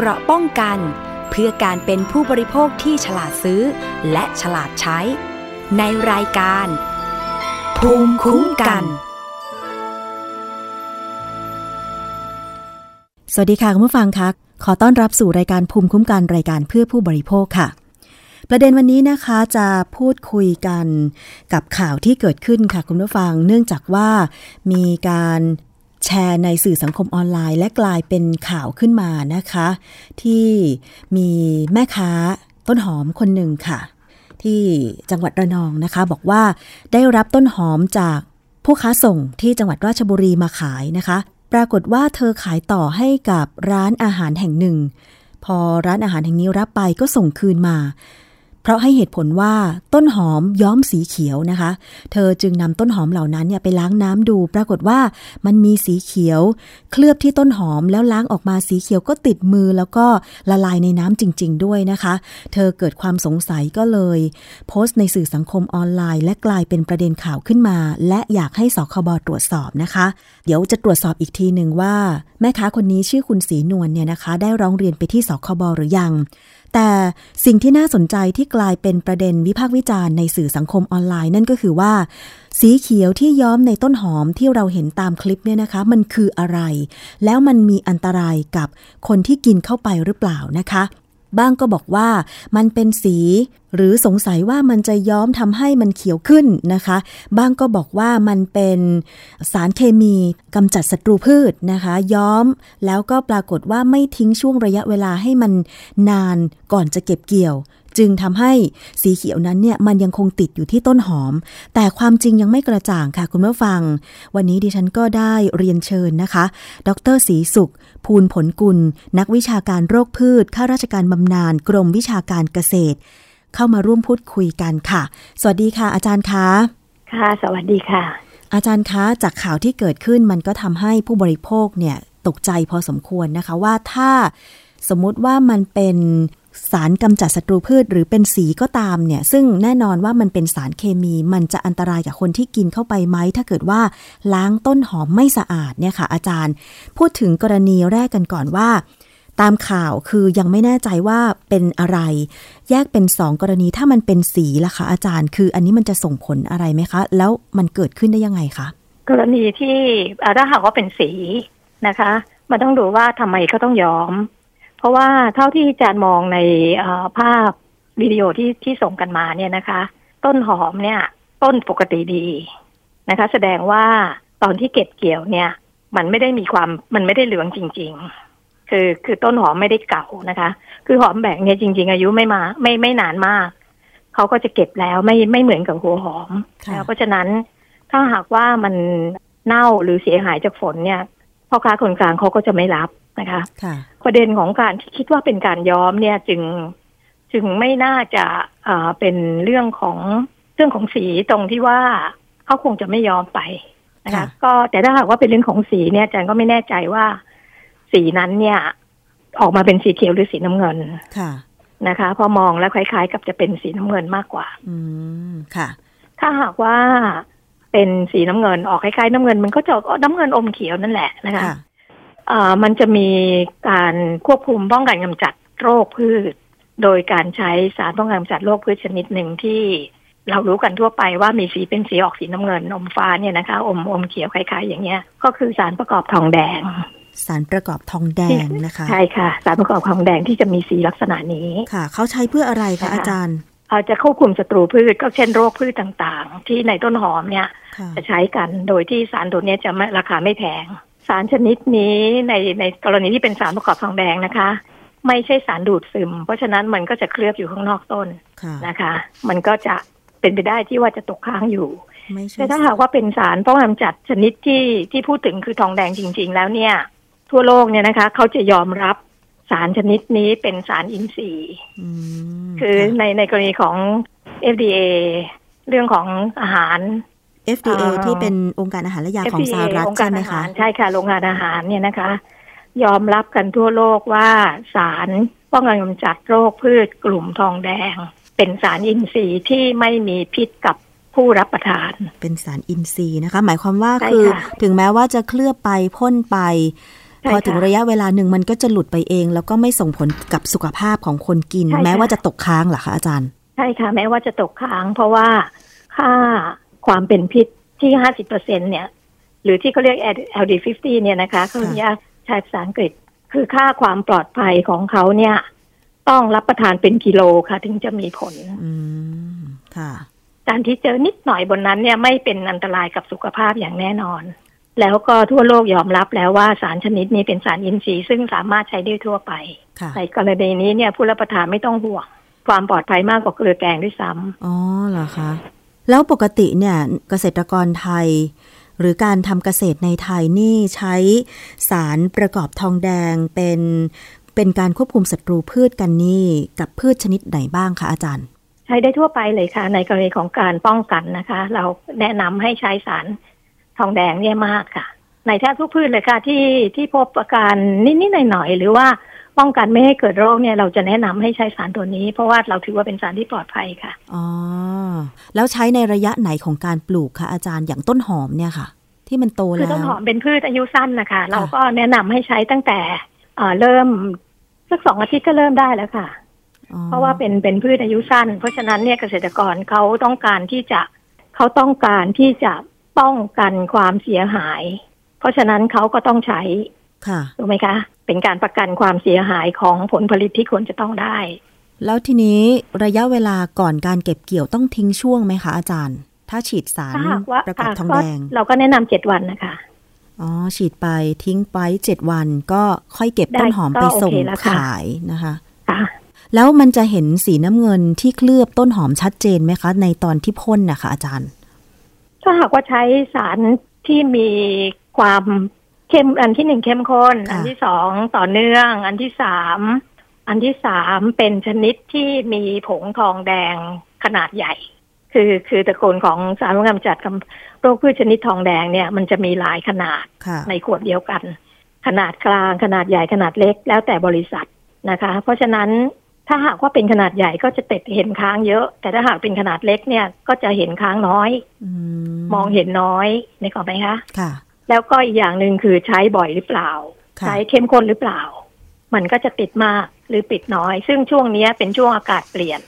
เกราะป้องกัน เพื่อการเป็นผู้บริโภคที่ฉลาดซื้อ และฉลาดใช้ ในรายการ ภูมิคุ้มกัน สวัสดีค่ะคุณผู้ฟังคะขอต้อนรับสู่รายการภูมิคุ้มกันรายการเพื่อผู้บริโภคค่ะ ประเด็นวันนี้นะคะจะพูดคุยกันกับข่าวที่เกิดขึ้นค่ะคุณผู้ฟัง เนื่องจากว่ามีการ แชร์ในสื่อสังคมออนไลน์ และกลายเป็นข่าวขึ้นมานะคะ ที่มีแม่ค้าต้นหอมคนหนึ่งค่ะ ที่จังหวัดระนองนะคะ บอกว่าได้รับต้นหอมจากผู้ค้าส่งที่จังหวัดราชบุรีมาขายนะคะ ปรากฏว่าเธอขายต่อให้กับร้านอาหารแห่งหนึ่ง พอร้านอาหารแห่งนี้รับไปก็ส่งคืนมา เพราะให้เหตุผลว่าต้นหอมย้อมสีเขียวนะคะ เธอจึงนำต้นหอมเหล่านั้นเนี่ยไปล้างน้ำดู ปรากฏว่ามันมีสีเขียว เคลือบที่ต้นหอมแล้วล้างออกมาสีเขียวก็ติดมือแล้วก็ละลายในน้ำจริง ๆ ด้วยนะคะ เธอเกิดความสงสัยก็เลย โพสต์ในสื่อสังคมออนไลน์ และกลายเป็นประเด็นข่าวขึ้นมา และอยากให้สคบตรวจสอบนะคะ เดี๋ยวจะตรวจสอบอีกทีหนึ่งว่า แม่ค้าคนนี้ชื่อคุณศรีนวลเนี่ยนะคะ ได้ร้องเรียนไปที่สคบหรือยัง แต่สิ่งที่น่าสนใจที่กลายเป็นประเด็นวิพากษ์วิจารณ์ในสื่อสังคมออนไลน์นั่นก็คือว่า สีเขียวที่ย้อมในต้นหอมที่เราเห็นตามคลิปเนี่ยนะคะ มันคืออะไร แล้วมันมีอันตรายกับคนที่กินเข้าไปหรือเปล่านะคะ บ้างก็บอกว่ามันเป็นสี หรือสงสัยว่ามันจะย้อมทำให้มันเขียวขึ้นนะคะ บ้างก็บอกว่ามันเป็นสารเคมีกำจัดศัตรูพืชนะคะ ย้อมแล้วก็ปรากฏว่าไม่ทิ้งช่วงระยะเวลาให้มันนานก่อนจะเก็บเกี่ยว จึงทำให้สีเขียวนั้นเนี่ยมันยังคงติดอยู่ที่ต้นหอม แต่ความจริงยังไม่กระจ่างค่ะคุณผู้ฟัง วันนี้ดิฉันก็ได้เรียนเชิญนะคะ ดรศรีสุข ภูลผลกุล นักวิชาการโรคพืชข้าราชการบำนาญกรมวิชาการเกษตร เข้ามาร่วมพูดคุยกันค่ะ สวัสดีค่ะ อาจารย์คะค่ะ สวัสดีค่ะ อาจารย์คะจากข่าวที่เกิดขึ้นมันก็ทำให้ผู้บริโภคเนี่ยตกใจพอสมควรนะคะว่าถ้าสมมุติว่ามันเป็น สารกำจัดศัตรูพืชหรือเป็นสีก็ตามเนี่ย ซึ่งแน่นอนว่ามันเป็นสารเคมีมันจะอันตรายกับคนที่กินเข้าไปไหม ถ้าเกิดว่าล้างต้นหอมไม่สะอาดเนี่ยค่ะ อาจารย์ พูดถึงกรณีแรกกันก่อนว่า ตามข่าวคือยังไม่แน่ใจว่าเป็นอะไร แยกเป็นสองกรณีถ้ามันเป็นสีล่ะคะอาจารย์ คืออันนี้มันจะส่งผลอะไรไหมคะ แล้วมันเกิดขึ้นได้ยังไงคะกรณีที่ถ้าหากว่าเป็นสีนะคะ มันต้องดูว่าทำไมเขาต้องยอม เพราะว่าเท่าที่อาจารย์มองในภาพวิดีโอที่ที่ส่งกันมาเนี่ยนะคะ ต้นหอมเนี่ย ต้นปกติดีนะคะ แสดงว่าตอนที่เก็บเกี่ยวเนี่ย มันไม่ได้มีความมันไม่ได้เหลืองจริง ๆ คือคือต้นหอมไม่ได้เก่านะคะ คือหอมแบ่งเนี่ยจริง ๆ อายุไม่มาไม่ไม่นานมากเขาก็จะเก็บแล้วไม่ไม่เหมือนกับหัวหอมแล้วเพราะฉะนั้นถ้าหากว่ามันเน่าหรือเสียหายจากฝนเนี่ยพ่อค้าคนกลางเขาก็จะไม่รับ นะคะประเด็นของการที่คิดว่าเป็นการย้อมเนี่ยจึงจึงไม่น่าจะอ่าเป็นเรื่องของเรื่องของสีตรงที่ว่าเขาคงจะไม่ยอมไปนะคะ ก็แต่ถ้าหากว่าเป็นเรื่องของสีเนี่ยอาจารย์ก็ไม่แน่ใจว่า สีนั้นเนี่ย ออกมาเป็นสีเขียวหรือสีน้ำเงินค่ะนะคะ พอมองแล้วคล้าย ๆ กับจะเป็นสีน้ำเงินมากกว่า อืมค่ะ ถ้าหากว่าเป็นสีน้ำเงินออกคล้ายๆน้ำเงิน มันก็จะน้ำเงินอมเขียวนั่นแหละนะคะ มันจะมีการควบคุมป้องกันกำจัดโรคพืช โดยการใช้สารป้องกันกำจัดโรคพืชชนิดหนึ่งที่เรารู้กันทั่วไปว่ามีสีเป็นสีออกสีน้ำเงิน อมฟ้าเนี่ยนะคะ อมอมเขียวคล้ายๆ อย่างเงี้ย ก็คือสารประกอบทองแดง สารประกอบทองแดงนะคะ ใช่ค่ะ สารประกอบทองแดงที่จะมีสีลักษณะนี้ค่ะ เขาใช้เพื่ออะไรคะอาจารย์เอาจะควบคุมศัตรูพืชก็เช่นโรคพืชต่างๆ ที่ในต้นหอมเนี่ย จะใช้กันโดยที่สารตัวนี้จะราคาไม่แพง สารชนิดนี้ในในกรณีที่เป็นสารประกอบทองแดงนะคะ ไม่ใช่สารดูดซึม เพราะฉะนั้นมันก็จะเคลือบอยู่ข้างนอกต้นนะคะ มันก็จะเป็นไปได้ที่ว่าจะตกค้างอยู่แต่ถ้าหากว่าเป็นสารป้องกันจัดชนิดที่ที่พูดถึงคือทองแดงจริง ๆ แล้วเนี่ย ทั่วโลกเนี่ยนะคะ เขาจะยอมรับสารชนิดนี้เป็นสารอินทรีย์คือในในกรณีของ FDA เรื่องของอาหาร FDA ที่เป็นองค์การอาหารและยาของสหรัฐใช่ไหมคะใช่ค่ะโรงงานอาหารเนี่ยนะคะ ยอมรับกันทั่วโลกว่าสารป้องกันกำจัดโรคพืชกลุ่มทองแดง เป็นสารอินทรีย์ที่ไม่มีพิษกับผู้รับประทาน เป็นสารอินทรีย์นะคะ หมายความว่าคือถึงแม้ว่าจะเคลือบไปพ่นไป พอถึงระยะเวลาหนึ่งมันก็จะหลุดไปเอง แล้วก็ไม่ส่งผลกับสุขภาพของคนกิน แม้ว่าจะตกค้างเหรอคะอาจารย์ ใช่ค่ะ แม้ว่าจะตกค้าง เพราะว่าค่า ความเป็นพิษที่ห้าสิบเปอร์เซ็นเนี่ย หรือที่เขาเรียก LD50 เนี่ยนะคะเขาเรียกใช้ภาษาอังกฤษ คือค่าความปลอดภัยของเขาเนี่ย ต้องรับประทานเป็นกิโลค่ะ ถึงจะมีผลอืมค่ะการที่เจอนิดหน่อยบนนั้นเนี่ยไม่เป็นอันตรายกับสุขภาพอย่างแน่นอน แล้วก็ทั่วโลกยอมรับแล้วว่าสารชนิดนี้เป็นสารอินทรีย์ซึ่งสามารถใช้ได้ทั่วไปค่ะในกรณีนี้เนี่ยผู้รับประทานไม่ต้องห่วง ความปลอดภัยมากกว่าเกลือแกงด้วยซ้ำอ๋อเหรอคะ แล้วปกติเนี่ยเกษตรกรไทย หรือการทำเกษตรในไทยนี่ใช้สารประกอบทองแดงเป็นเป็นการควบคุมศัตรูพืชกันนี่กับพืชชนิดไหนบ้างคะอาจารย์ ใช้ได้ทั่วไปเลยค่ะ ในกรณีของการป้องกันนะคะ เราแนะนำให้ใช้สารทองแดงเนี่ยมากค่ะ ในแทบทุกพืชเลยค่ะที่ที่พบอาการนิดๆหน่อยๆหรือว่า ป้องกันไม่ให้เกิดโรคเนี่ยเราจะแนะนำให้ใช้สารตัวนี้ เพราะว่าเราถือว่าเป็นสารที่ปลอดภัยค่ะอ๋อแล้วใช้ในระยะไหนของการปลูกคะอาจารย์อย่างต้นหอมเนี่ยค่ะ ที่มันโตคือแล้วต้นหอมเป็นพืชอายุสั้นนะคะ เราก็แนะนำให้ใช้ตั้งแต่เอ่อเริ่มสักสองอาทิตย์ก็เริ่มได้แล้วค่ะอ๋อเพราะว่าเป็นเป็นพืชอายุสั้น เพราะฉะนั้นเนี่ยเกษตรกรเขาต้องการที่จะเขาต้องการที่จะป้องกันความเสียหาย เพราะฉะนั้นเขาก็ต้องใช้ค่ะ ถูกไหมคะ เป็นการประกันความเสียหายของผลผลิตที่ควรจะต้องได้ แล้วทีนี้ระยะเวลาก่อนการเก็บเกี่ยวต้องทิ้งช่วงไหมคะอาจารย์ ถ้าฉีดสารถ้าหากว่าประกอบค่ะทองก็แดง เราก็แนะนำเจ็ดวันนะคะอ๋อ ฉีดไปทิ้งไปเจ็ดวันก็ค่อยเก็บได้ต้นหอมก็ไปโอเคส่งแล้วค่ะขายนะคะค่ะแล้วมันจะเห็นสีน้ำเงินที่เคลือบต้นหอมชัดเจนไหมคะ ในตอนที่พ่นนะคะอาจารย์ ถ้าหากว่าใช้สารที่มีความ เข้มอันที่หนึ่งเข้มข้นค่ะอันที่สองต่อเนื่อง อันที่สามอันที่สามเป็นชนิดที่มีผงทองแดงขนาดใหญ่ คือคือตระกูลของสารป้องกันกำจัดกับโรคพืชชนิดทองแดงเนี่ยมันจะมีหลายขนาดค่ะในขวดเดียวกัน ขนาดกลางขนาดใหญ่ขนาดเล็กแล้วแต่บริษัทนะคะ เพราะฉะนั้นถ้าหากว่าเป็นขนาดใหญ่ก็จะติดเห็นค้างเยอะ แต่ถ้าหากเป็นขนาดเล็กเนี่ยก็จะเห็นค้างน้อยอืมมองเห็นน้อยในกออกไหมคะค่ะ แล้วก็อีกอย่างหนึ่งคือใช้บ่อยหรือเปล่าค่ะใช้เข้มข้นหรือเปล่า มันก็จะติดมากหรือปิดน้อย ซึ่งช่วงเนี้ยเป็นช่วงอากาศเปลี่ยน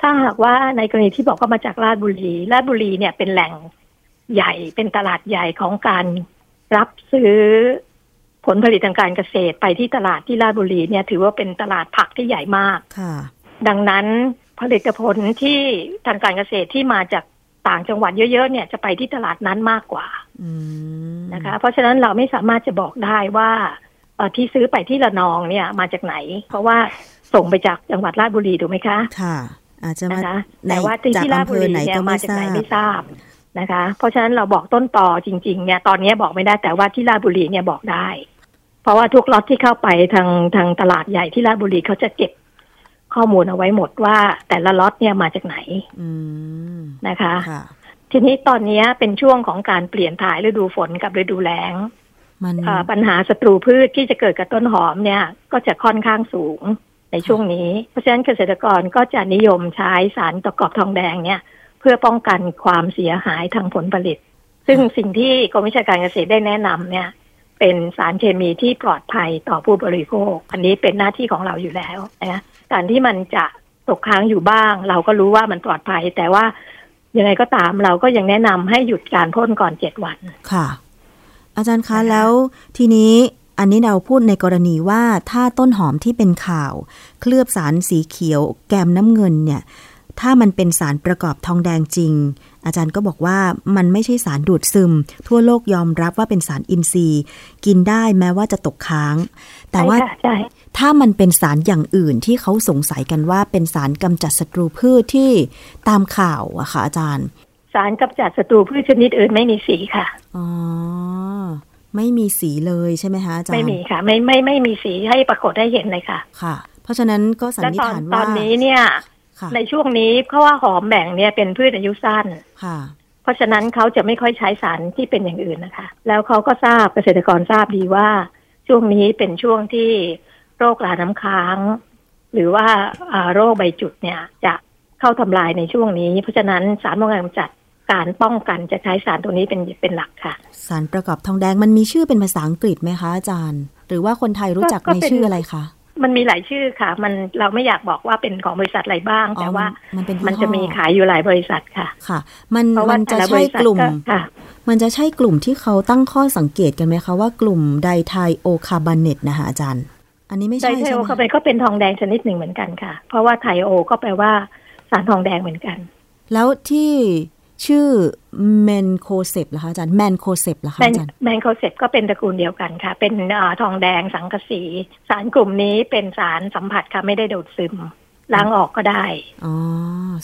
ถ้าหากว่าในกรณีที่บอกว่ามาจากราชบุรีราชบุรีเนี่ยเป็นแหล่งใหญ่เป็นตลาดใหญ่ของการรับซื้อผลผลิตทางการเกษตรไปที่ตลาดที่ราชบุรีเนี่ย ถือว่าเป็นตลาดผักที่ใหญ่มากค่ะดังนั้นผลิตผลที่ทางการเกษตรที่มาจาก ต่างจังหวัดเยอะๆเนี่ยจะไปที่ตลาดนั้นมากกว่าอืมนะคะ เพราะฉะนั้นเราไม่สามารถจะบอกได้ว่าเอ่อที่ซื้อไปที่ระนองเนี่ยมาจากไหน เพราะว่าส่งไปจากจังหวัดราชบุรีถูกไหมคะค่ะ อาจจะมานะคะในแต่ว่าที่จากที่ราชอำเภบุอรีไหนเนี่ยก็มาไม่จากทไหนราบไม่ทราบนะคะ เพราะฉะนั้นเราบอกต้นต่อจริง ๆ เนี่ยตอนนี้บอกไม่ได้แต่ว่าที่ราชบุรีเนี่ยบอกได้ เพราะว่าทุกล็อตที่เข้าไปทางทางตลาดใหญ่ที่ราชบุรีเขาจะเก็บ ข้อมูลเอาไว้หมดว่าแต่ละล็อตเนี่ยมาจากไหนอืมนะคะค่ะทีนี้ตอนนี้เป็นช่วงของการเปลี่ยนถ่ายฤดูฝนกับฤดูแล้งมันเอ่อปัญหาศัตรูพืชที่จะเกิดกับต้นหอมเนี่ย ก็จะค่อนข้างสูงในช่วงนี้ เพราะฉะนั้นเกษตรกรก็จะนิยมใช้สารตะกอบทองแดงเนี่ย เพื่อป้องกันความเสียหายทางผลผลิต ซึ่งสิ่งที่กรมวิชาการเกษตรได้แนะนำเนี่ย เป็นสารเคมีที่ปลอดภัยต่อผู้บริโภค อันนี้เป็นหน้าที่ของเราอยู่แล้วนะ การที่มันจะตกค้างอยู่บ้าง เราก็รู้ว่ามันปลอดภัย แต่ว่ายังไงก็ตามเราก็ยังแนะนำให้หยุดการพ่นก่อนเจ็ดวันค่ะ อาจารย์คะนะคะแล้วทีนี้อันนี้เราพูดในกรณีว่าถ้าต้นหอมที่เป็นข่าว เคลือบสารสีเขียว แกมน้ำเงินเนี่ย ถ้ามันเป็นสารประกอบทองแดงจริง อาจารย์ก็บอกว่ามันไม่ใช่สารดูดซึม ทั่วโลกยอมรับว่าเป็นสารอินทรีย์ กินได้แม้ว่าจะตกค้าง แต่ว่าใช่ค่ะใช่ ถ้ามันเป็นสารอย่างอื่นที่เขาสงสัยกันว่าเป็นสารกำจัดศัตรูพืชที่ตามข่าวอะค่ะ อาจารย์ สารกำจัดศัตรูพืชชนิดอื่นไม่มีสีค่ะอ๋อไม่มีสีเลยใช่ไหมคะอาจารย์ไม่มีค่ะ ไม่ไม่ไม่มีสีให้ปรากฏให้เห็นเลยค่ะ ค่ะ เพราะฉะนั้นก็สันและนิษตอนฐานตว่าอนนี้เนี่ยค่ะในช่วงนี้เพราะว่าหอมแบ่งเนี่ยเป็นพืชอายุสั้นค่ะเพราะฉะนั้นเขาจะไม่ค่อยใช้สารที่เป็นอย่างอื่นนะคะ แล้วเขาก็ทราบเกษตรกรทราบดีว่า ช่วงนี้เป็นช่วงที่ โรคราน้ำค้าง หรือว่าอ่าโรคใบจุดเนี่ย จะเข้าทำลายในช่วงนี้ เพราะฉะนั้นสารป้องกันกำจัดการป้องกันจะใช้สารตัวนี้เป็นเป็นหลักค่ะ สารประกอบทองแดงมันมีชื่อเป็นภาษาอังกฤษไหมคะอาจารย์หหรือว่าคนไทยรู้จักในชื่ออะไรคะมันมีหลายชื่อค่ะ มันเราไม่อยากบอกว่าเป็นของบริษัทอะไรบ้าง แต่ว่ามันเป็นมันจะมีขายอยู่หลายบริษัทค่ะ ค่ะ มันเพราะว่ามันจะแต่ละบใช่ริษัทกลุ่มค่ะมันจะใช่กลุ่มที่เขาตั้งข้อสังเกตกันไหมคะว่ากลุ่มไดไทโอคาร์บอเนตนะคะอาจารย์ อันนี้ไม่ไดใช่ไทใช่โอไหมเข้าไปก็เป็นทองแดงชนิดหนึ่งเหมือนกันค่ะ เพราะว่าไทโอก็แปลว่าสารทองแดงเหมือนกัน แล้วที่ชื่อแมนโคเซปเหรอคะอาจารย์แมนโคเซปเหรอคะแมนอาจารย์แมนโคเซปก็เป็นตระกูลเดียวกันค่ะ เป็นอาทองแดงสังกะสี สารกลุ่มนี้เป็นสารสัมผัสค่ะไม่ได้ดูดซึมล้างออกก็ได้ อ๋อ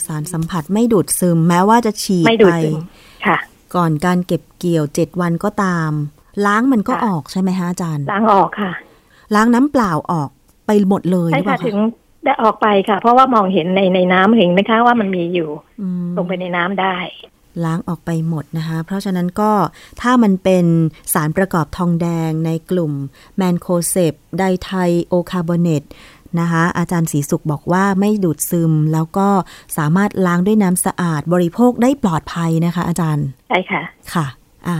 สารสัมผัสไม่ดูดซึม แม้ว่าจะฉีดไม่ดูไปดซึมค่ะ ก่อนการเก็บเกี่ยวเจ็ดวันก็ตาม ล้างมันก็ค่ะออกใช่ไหมฮะอาจารย์ ล้างออกค่ะ ล้างน้ำเปล่าออกไปหมดเลยหใช่รือเปค่ะล่าถึงได้ออกไปค่ะ เพราะว่ามองเห็นในในน้ำเห็นไหมคะว่ามันมีอยู่อืมลงไปในน้ำได้ ล้างออกไปหมดนะคะ เพราะฉะนั้นก็ถ้ามันเป็นสารประกอบทองแดงในกลุ่มแมนโคเซปไดไทโอคาร์บอเนตนะคะอาจารย์ศรีสุขบอกว่าไม่ดูดซึมแล้วก็สามารถล้างด้วยน้ำสะอาดบริโภคได้ปลอดภัยนะคะ อาจารย์ ใช่ค่ะ ค่ะ อ่า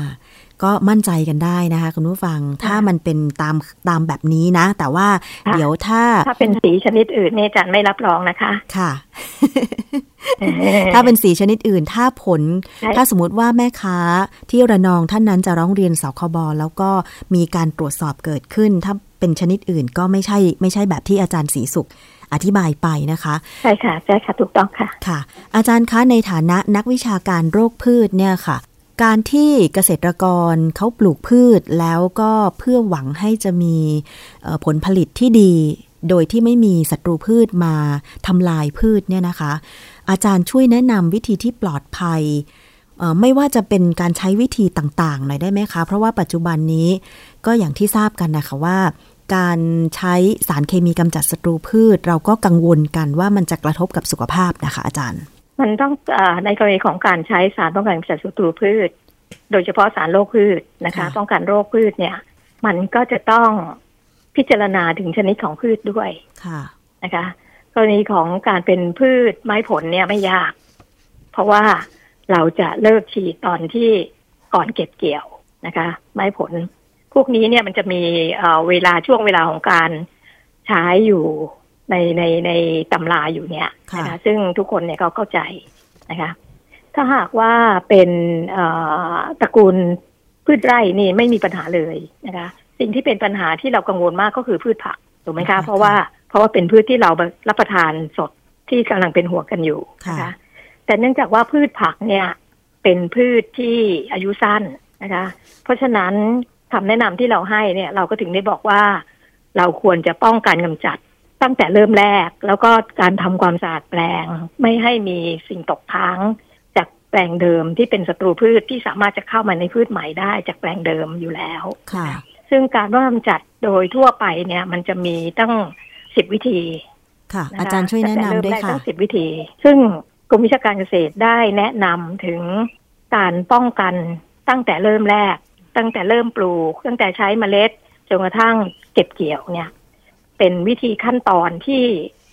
ก็มั่นใจกันได้นะคะคุณผู้ฟังถ้ามันเป็นตามตามแบบนี้นะ แต่ว่าค่ะเดี๋ยวถ้า ถ้าเป็นสีชนิดอื่นเนี่ยอาจารย์ไม่รับรองนะคะ ค่ะ ถ้าเป็นสีชนิดอื่น ถ้าผลใช่ถ้าสมมติว่าแม่ค้าที่ระนองท่านนั้นจะร้องเรียนสคบแล้วก็มีการตรวจสอบเกิดขึ้น ถ้าเป็นชนิดอื่นก็ไม่ใช่ ไม่ใช่แบบที่อาจารย์ศรีสุขอธิบายไปนะคะ ใช่ค่ะ ใช่ค่ะ ถูกต้องค่ะ ค่ะ อาจารย์คะในฐานะนักวิชาการโรคพืชเนี่ยค่ะ การที่เกษตรกรเขาปลูกพืชแล้วก็เพื่อหวังให้จะมีผลผลิตที่ดี โดยที่ไม่มีศัตรูพืชมาทำลายพืชเนี่ยนะคะ อาจารย์ช่วยแนะนำวิธีที่ปลอดภัยไม่ว่าจะเป็นการใช้วิธีต่างๆ หน่อยได้ไหมคะ เพราะว่าปัจจุบันนี้ก็อย่างที่ทราบกันนะคะว่า การใช้สารเคมีกำจัดศัตรูพืช เราก็กังวลกันว่ามันจะกระทบกับสุขภาพนะคะ อาจารย์ มันต้องอาในกรณีของการใช้สารป้องกันกำจัดศัตรูพืช โดยเฉพาะสารโรคพืชนะคะค่ะป้องกันโรคพืชเนี่ย มันก็จะต้องพิจารณาถึงชนิดของพืชด้วยค่ะนะคะ กรณีของการเป็นพืชไม้ผลเนี่ยไม่ยาก เพราะว่าเราจะเลิกฉีดตอนที่ก่อนเก็บเกี่ยวนะคะ ไม้ผล พวกนี้เนี่ยมันจะมีเอ่อเวลาช่วงเวลาของการใช้อยู่ ในในในตำราอยู่เนี่ยนะคะค่ะซึ่งทุกคนเนี่ยเขาเข้าใจนะคะถ้าหากว่าเป็นเอ่อตระกูลพืชไร่นี่ไม่มีปัญหาเลยนะคะ สิ่งที่เป็นปัญหาที่เรากังวลมากก็คือพืชผักถูกไหมคะเพราะว่าเพราะว่าเป็นพืชที่เรารับประทานสดที่กำลังเป็นหัวกันอยู่นะคะค่ะแต่เนื่องจากว่าพืชผักเนี่ยเป็นพืชที่อายุสั้นนะคะ เพราะฉะนั้นคำแนะนำที่เราให้เนี่ย เราก็ถึงได้บอกว่า เราควรจะป้องกันกำจัด ตั้งแต่เริ่มแรก แล้วก็การทำความสะอาดแปลง ไม่ให้มีสิ่งตกค้าง จากแปลงเดิมที่เป็นศัตรูพืชที่สามารถจะเข้ามาในพืชใหม่ได้จากแปลงเดิมอยู่แล้วค่ะ ซึ่งการป้องกันกำจัดโดยทั่วไปเนี่ย มันจะมีตั้งสิบวิธี ค่ะนะคะอาจารย์ช่วยแนะนำด้วยตั้งแต่เริ่มแรกค่ะตั้งสิบวิธี ซึ่งกรมวิชาการเกษตรได้แนะนำถึงการป้องกันตั้งแต่เริ่มแรก ตั้งแต่เริ่มปลูก ตั้งแต่ใช้เมล็ดจนกระทั่งเก็บเกี่ยวเนี่ย เป็นวิธีขั้นตอนที่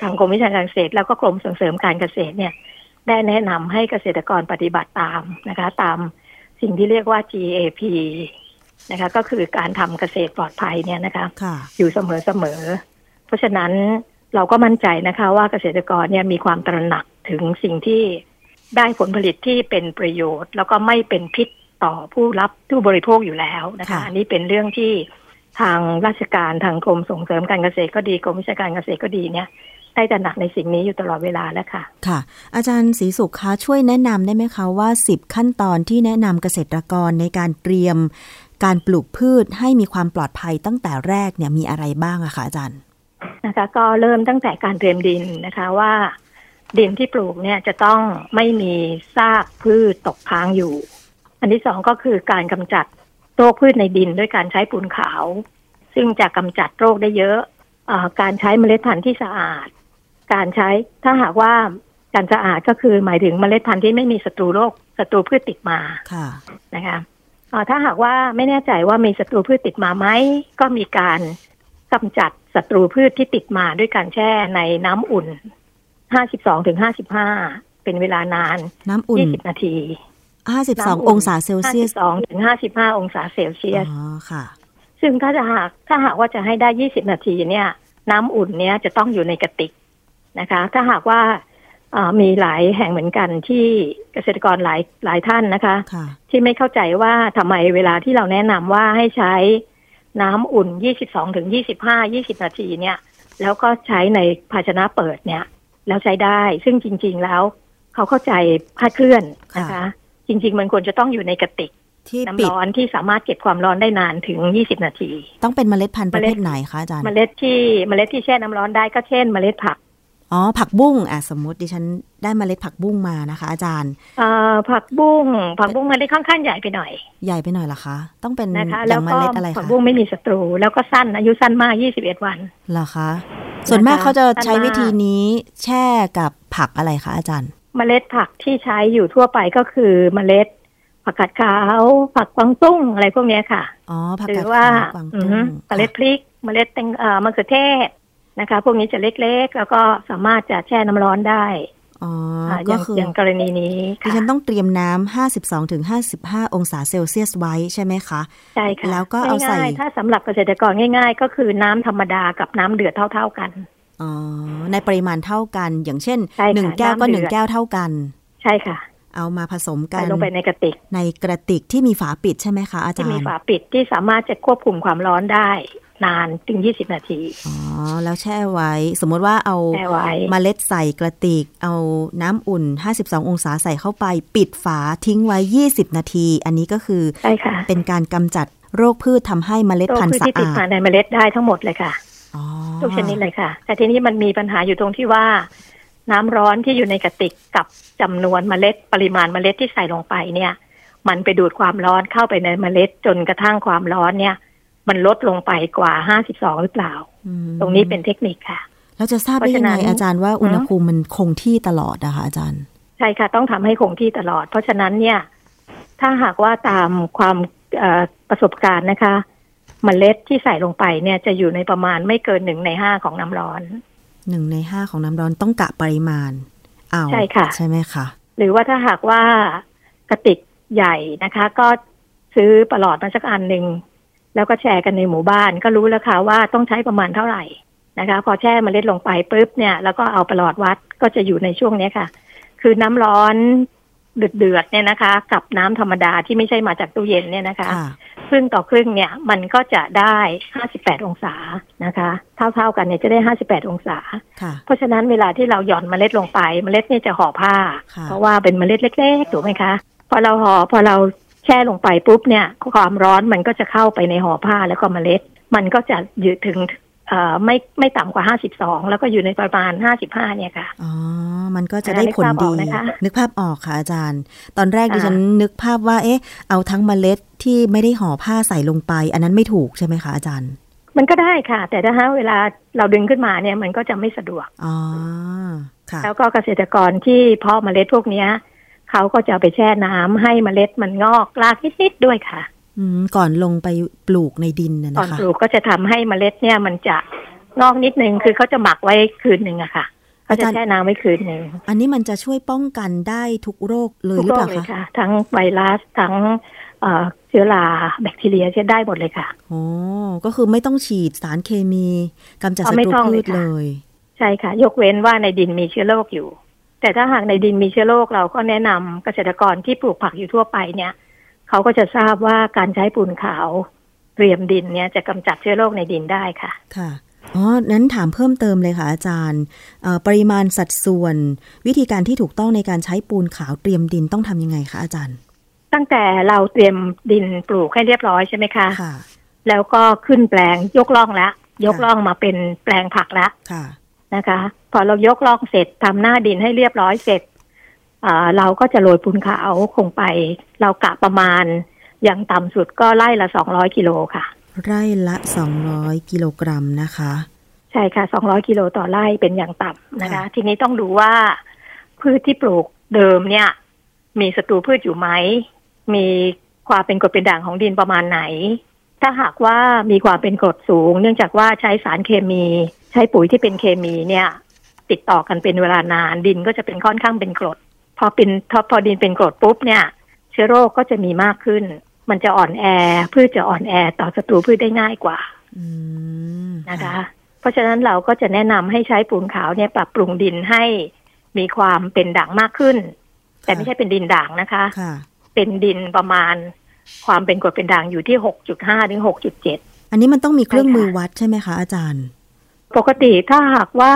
ทางกรมวิชาการเกษตร แล้วก็กรมส่งเสริมการเกษตรเนี่ย ได้แนะนำให้เกษตรกรปฏิบัติตามนะคะ ตามสิ่งที่เรียกว่า GAP นะคะ ก็คือการทำเกษตรปลอดภัยเนี่ยนะคะค่ะอยู่เสมอเสมอ เพราะฉะนั้นเราก็มั่นใจนะคะว่าเกษตรกรเนี่ยมีความตระหนักถึงสิ่งที่ได้ผลผลิตที่เป็นประโยชน์ แล้วก็ไม่เป็นพิษต่อผู้รับผู้บริโภคอยู่แล้วนะคะค่ะอันนี้เป็นเรื่องที่ ทางราชการทางกรมส่งเสริมการเกษตรก็ดีกรมวิชาการเกษตรก็ดีเนี่ยได้ตระหนักในสิ่งนี้อยู่ตลอดเวลาแล้วค่ะ ค่ะ อาจารย์ศรีสุขคะช่วยแนะนำได้ไหมคะว่า 10 ขั้นตอนที่แนะนำเกษตรกรในการเตรียม การปลูกพืชให้มีความปลอดภัยตั้งแต่แรกเนี่ยมีอะไรบ้างอะคะอาจารย์นะคะ ก็เริ่มตั้งแต่การเตรียมดินนะคะว่า ดินที่ปลูกเนี่ยจะต้องไม่มีซากพืชตกค้างอยู่ อันที่สองก็คือการกำจัด โรคพืชในดินด้วยการใช้ปูนขาว ซึ่งจะกำจัดโรคได้เยอะอาการใช้เมล็ดพันธุ์ที่สะอาด การใช้ถ้าหากว่าการสะอาดก็คือหมายถึงเมล็ดพันธุ์ที่ไม่มีศัตรูโรคศัตรูพืชติดมาค่ะนะคะเอ่อถ้าหากว่าไม่แน่ใจว่ามีศัตรูพืชติดมาไหมก็มีการกำจัดศัตรูพืชที่ติดมาด้วยการแช่ในน้ำอุ่น 52ถึง55 เป็นเวลานาน น้ำอุ่น20 นาที 52องศาเซลเซียส52ถึง55องศาเซลเซียสอ๋อค่ะ ซึ่งถ้าจะหากถ้าหากว่าจะให้ได้20นาทีเนี่ย น้ำอุ่นเนี่ยจะต้องอยู่ในกระติกนะคะ ถ้าหากว่ามีหลายแห่งเหมือนกันที่เกษตรกรหลายหลายท่านนะคะคะที่ไม่เข้าใจว่าทำไมเวลาที่เราแนะนำว่าให้ใช้น้ำอุ่น 22ถึง25 20 นาทีเนี่ย แล้วก็ใช้ในภาชนะเปิดเนี่ย แล้วใช้ได้ ซึ่งจริง ๆแล้ว เขาเข้าใจคาดเคลื่อนนะคะ จริง ๆ มันควรจะต้องอยู่ในกระติกที่น้ำร้อนที่สามารถเก็บความร้อนได้นานถึง 20 นาที ต้องเป็นเมล็ดพันธุ์ประเภทไหนคะอาจารย์ เมล็ดที่เมล็ดที่แช่น้ำร้อนได้ก็เช่น เมล็ดผัก อ๋อ ผักบุ้งอะสมมติดิฉันได้มเมล็ดผักบุ้งมานะคะ อาจารย์อ่าผักบุ้ง ผักบุ้งมันได้ค่อนข้างใหญ่ไปหน่อย ใหญ่ไปหน่อยเหรอคะ ต้องเป็นนะคะแล้วก็ผักบุ้งไม่มีศัตรู แล้วก็สั้นอายุสั้นมากยี่สิบเอ็ดวันเหรอคะ ส่วนมากเขาจะใช้วิธีนี้แช่กับผักอะไรคะอาจารย์ เมล็ดผักที่ใช้อยู่ทั่วไปก็คือเมล็ด ผักกาดขาว ผักกวางตุ้งอะไรพวกนี้ค่ะอ๋อผักกาดขาวกวางตุ้งเมล็ดพริก เมล็ดแตงเอ่อมะเขือเทศนะคะ พวกนี้จะเล็กๆ แล้วก็สามารถจะแช่น้ำร้อนได้อ๋อก็คืออย่างกรณีนี้ดิฉันต้องเตรียมน้ำห้าสิบสองถึงห้าสิบห้าองศาเซลเซียสไว้ใช่ไหมคะ ใช่ค่ะ แล้วก็เอาใส่ ถ้าสำหรับเกษตรกรง่าย ๆ ก็คือน้ำธรรมดากับน้ำเดือดเท่า ๆกันอ๋อ ในปริมาณเท่ากัน อย่างเช่นหนึ่งแก้วก็หนึ่งแก้วเท่ากัน ใช่ค่ะ เอามาผสมกันลงไปในกระติก ในกระติกที่มีฝาปิดใช่ไหมคะอาจารย์ที่มีฝาปิดที่สามารถจะควบคุมความร้อนได้นานถึง 20 นาที อ๋อ แล้วแช่ไว้ สมมติว่าเอาเมล็ดใส่กระติก เอาน้ำอุ่น 52 องศาใส่เข้าไป ปิดฝาทิ้งไว้ 20 นาที อันนี้ก็คือใช่ค่ะเป็นการกำจัดโรคพืชทำให้เมล็ดพันธุ์สะอาดโรคพืชที่ติดมาในเมล็ดได้ทั้งหมดเลยค่ะ ทุกชนิดเลยค่ะ แต่ทีนี้มันมีปัญหาอยู่ตรงที่ว่า น้ำร้อนที่อยู่ในกระติกกับจำนวนเมล็ดปริมาณเมล็ดที่ใส่ลงไปเนี่ย มันไปดูดความร้อนเข้าไปในเมล็ดจนกระทั่งความร้อนเนี่ย มันลดลงไปกว่าห้าสิบสองหรือเปล่า ตรงนี้เป็นเทคนิคค่ะเราจะทราบได้ยังไงอาจารย์ว่าอุณหภูมิมันคงที่ตลอดนะคะอาจารย์ ใช่ค่ะต้องทำให้คงที่ตลอด เพราะฉะนั้นเนี่ย ถ้าหากว่าตามความประสบการณ์นะคะ มเมล็ดที่ใส่ลงไปเนี่ยจะอยู่ในประมาณไม่เกินหนึ่งในห้าของน้ำร้อนหนึ่งในห้าของน้ำร้อนต้องกะปริมาณเอาใช่ค่ะ ใช่ไหมคะหรือว่าถ้าหากว่ากระติกใหญ่นะคะ ก็ซื้อประหลอดมาสักอันหนึ่งแล้วก็แชร์กันในหมู่บ้าน ก็รู้แล้วค่ะว่าต้องใช้ประมาณเท่าไหร่นะคะ พอแช่มเมล็ดลงไปปุ๊บเนี่ย แล้วก็เอาประหลอดวัดก็จะอยู่ในช่วงนี้ค่ะ คือน้ำร้อน เดือดเดือดเนี่ยนะคะ กับน้ำธรรมดาที่ไม่ใช่มาจากตู้เย็นเนี่ยนะคะ ครึ่งต่อครึ่งเนี่ยมันก็จะได้ห้าสิบแปดองศานะคะ เท่าๆกันเนี่ยจะได้ห้าสิบแปดองศา เพราะฉะนั้นเวลาที่เราหย่อนเมล็ดลงไปเมล็ดเนี่ยจะห่อผ้า เพราะว่าเป็นเมล็ดเล็กๆถูกไหมคะ พอเราห่อพอเราแช่ลงไปปุ๊บเนี่ยความร้อนมันก็จะเข้าไปในห่อผ้าแล้วก็เมล็ด มันก็จะยืดถึง ไม่ไม่ต่ำกว่าห้าสิบสองแล้วก็อยู่ในประมาณห้าสิบห้าเนี่ยค่ะอ๋อมันก็จะได้ผลดีนึกภาพออกค่ะอาจารย์ ตอนแรกดิฉันนึกภาพว่าเอ๊ะ เอาทั้งเมล็ดที่ไม่ได้ห่อผ้าใส่ลงไป อันนั้นไม่ถูกใช่ไหมคะอาจารย์ มันก็ได้ค่ะ แต่ถ้าเวลาเราดึงขึ้นมาเนี่ยมันก็จะไม่สะดวกอ๋อค่ะ แล้วก็เกษตรกรที่เพาะเมล็ดพวกเนี้ยเขาก็จะไปแช่น้ำให้เมล็ดมันงอกรากนิดๆด้วยค่ะอืม ก่อนลงไปปลูกในดินนะคะก่อนปลูกก็จะทำให้เมล็ดเนี่ยมันจะงอกนิดนึงคือเขาจะหมักไว้คืนหนึ่งอะค่ะเขาจะแช่น้ำไว้คืนหนึ่งอันนี้มันจะช่วยป้องกันได้ทุกโรคเลยหรือเปล่าคะทั้งไวรัสทั้งเชื้อราแบคทีเรียใช้ได้หมดเลยค่ะโอ้ก็คือไม่ต้องฉีดสารเคมีกำจัดศัตรูพืชเลย ใช่ค่ะ ยกเว้นว่าในดินมีเชื้อโรคอยู่ แต่ถ้าหากในดินมีเชื้อโรคเราก็แนะนำเกษตรกรที่ปลูกผักอยู่ทั่วไปเนี่ย เขาก็จะทราบว่าการใช้ปูนขาวเตรียมดินเนี่ยจะกำจัดเชื้อโรคในดินได้ค่ะ ค่ะ อ๋อ นั้นถามเพิ่มเติมเลยค่ะอาจารย์ ปริมาณสัดส่วน วิธีการที่ถูกต้องในการใช้ปูนขาวเตรียมดินต้องทำยังไงคะอาจารย์ ตั้งแต่เราเตรียมดินปลูกให้เรียบร้อยใช่ไหมคะค่ะ แล้วก็ขึ้นแปลงยกล่องแล้วยกล่องมาเป็นแปลงผักแล้วค่ะ นะคะ พอเรายกล่องเสร็จทำหน้าดินให้เรียบร้อยเสร็จ เราก็จะโรยปูนขาวคงไป เรากะประมาณอย่างต่ำสุดก็ไร่ละสองร้อยกิโลค่ะ ไร่ละสองร้อยกิโลกรัมนะคะ ใช่ค่ะสองร้อยกิโลต่อไร่เป็นอย่างต่ำนะคะ ทีนี้ต้องดูว่าพืชที่ปลูกเดิมเนี่ย มีศัตรูพืชอยู่ไหม มีความเป็นกรดเป็นด่างของดินประมาณไหน ถ้าหากว่ามีความเป็นกรดสูง เนื่องจากว่าใช้สารเคมีช้ปุ๋ยที่เป็นเคมีเนี่ย ติดต่อกันเป็นเวลานานดินก็จะเป็นค่อนข้างเป็นกรด พอเป็นพอพอดินเป็นกรดปุ๊บเนี่ย เชื้อโรคก็จะมีมากขึ้น มันจะอ่อนแอพืชจะอ่อนแอต่อศัตรูพืชได้ง่ายกว่าอืมนะคะ เพราะฉะนั้นเราก็จะแนะนำให้ใช้ปูนขาวเนี่ยปรับปรุงดินให้มีความเป็นด่างมากขึ้น แต่ไม่ใช่เป็นดินด่างนะคะค่ะเป็นดินประมาณความเป็นกรดเป็นด่างอยู่ที่หกจุดห้าถึงหกจุดเจ็ดอันนี้มันต้องมีเครื่องใช่ค่ะมือวัดใช่ไหมคะอาจารย์ ปกติถ้าหากว่า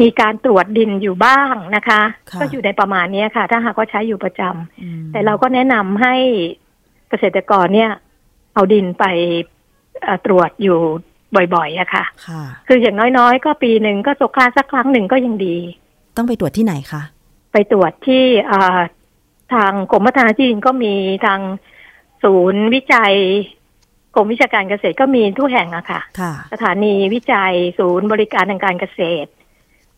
มีการตรวจดินอยู่บ้างนะคะค่ะก็อยู่ในประมาณเนี้ยค่ะ ถ้าหากว่าใช้อยู่ประจำอืมแต่เราก็แนะนำให้เกษตรกรเนี่ย เอาดินไปเอ่อตรวจอยู่บ่อยๆอะค่ะค่ะ คืออย่างน้อยๆ ก็ปีหนึ่งก็ตกคาสักครั้งหนึ่งก็ยังดี ต้องไปตรวจที่ไหนคะ ไปตรวจที่เอ่อทางกรมพัฒนาที่ดินก็มีทางศูนย์วิจัยกรมวิชาการเกษตรก็มีทุกแห่งอะค่ะค่ะสถานีวิจัยศูนย์บริการทางการเกษตร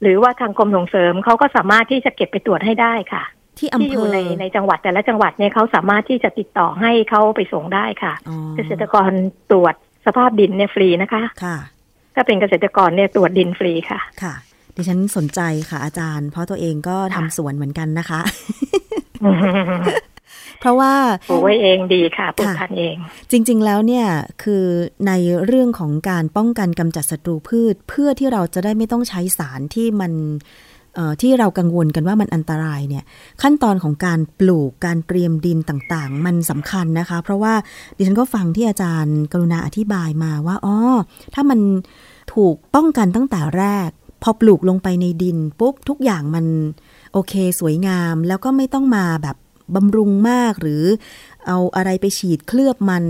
หรือว่าทางกรมส่งเสริมเขาก็สามารถที่จะเก็บไปตรวจให้ได้ค่ะ ที่อำที่เภอยู่อในในจังหวัดแต่ละจังหวัดเนี่ยเขาสามารถที่จะติดต่อให้เขาไปส่งได้ค่ะอ๋อเกษตรกรตรวจสภาพดินเนี่ยฟรีนะคะค่ะ ถ้าเป็นเกษตรกรเนี่ยตรวจดินฟรีค่ะค่ะ ดิฉันสนใจค่ะอาจารย์ เพราะตัวเองก็ทำค่ะสวนเหมือนกันนะคะ เพราะว่าปลูกไว้เองดีค่ะปลูกค่ะทานเอง จริง ๆ แล้วเนี่ยคือในเรื่องของการป้องกันกำจัดศัตรูพืช เพื่อที่เราจะได้ไม่ต้องใช้สารที่มันเอ่อที่เรากังวลกันว่ามันอันตรายเนี่ย ขั้นตอนของการปลูกการเตรียมดินต่างๆ มันสำคัญนะคะ เพราะว่าดิฉันก็ฟังที่อาจารย์กรุณาอธิบายมาว่าอ๋อถ้ามันถูกป้องกันตั้งแต่แรก พอปลูกลงไปในดินปุ๊บทุกอย่างมันโอเค สวยงาม แล้วก็ไม่ต้องมาแบบ บำรุงมากหรือเอาอะไรไปฉีดเคลือบมัน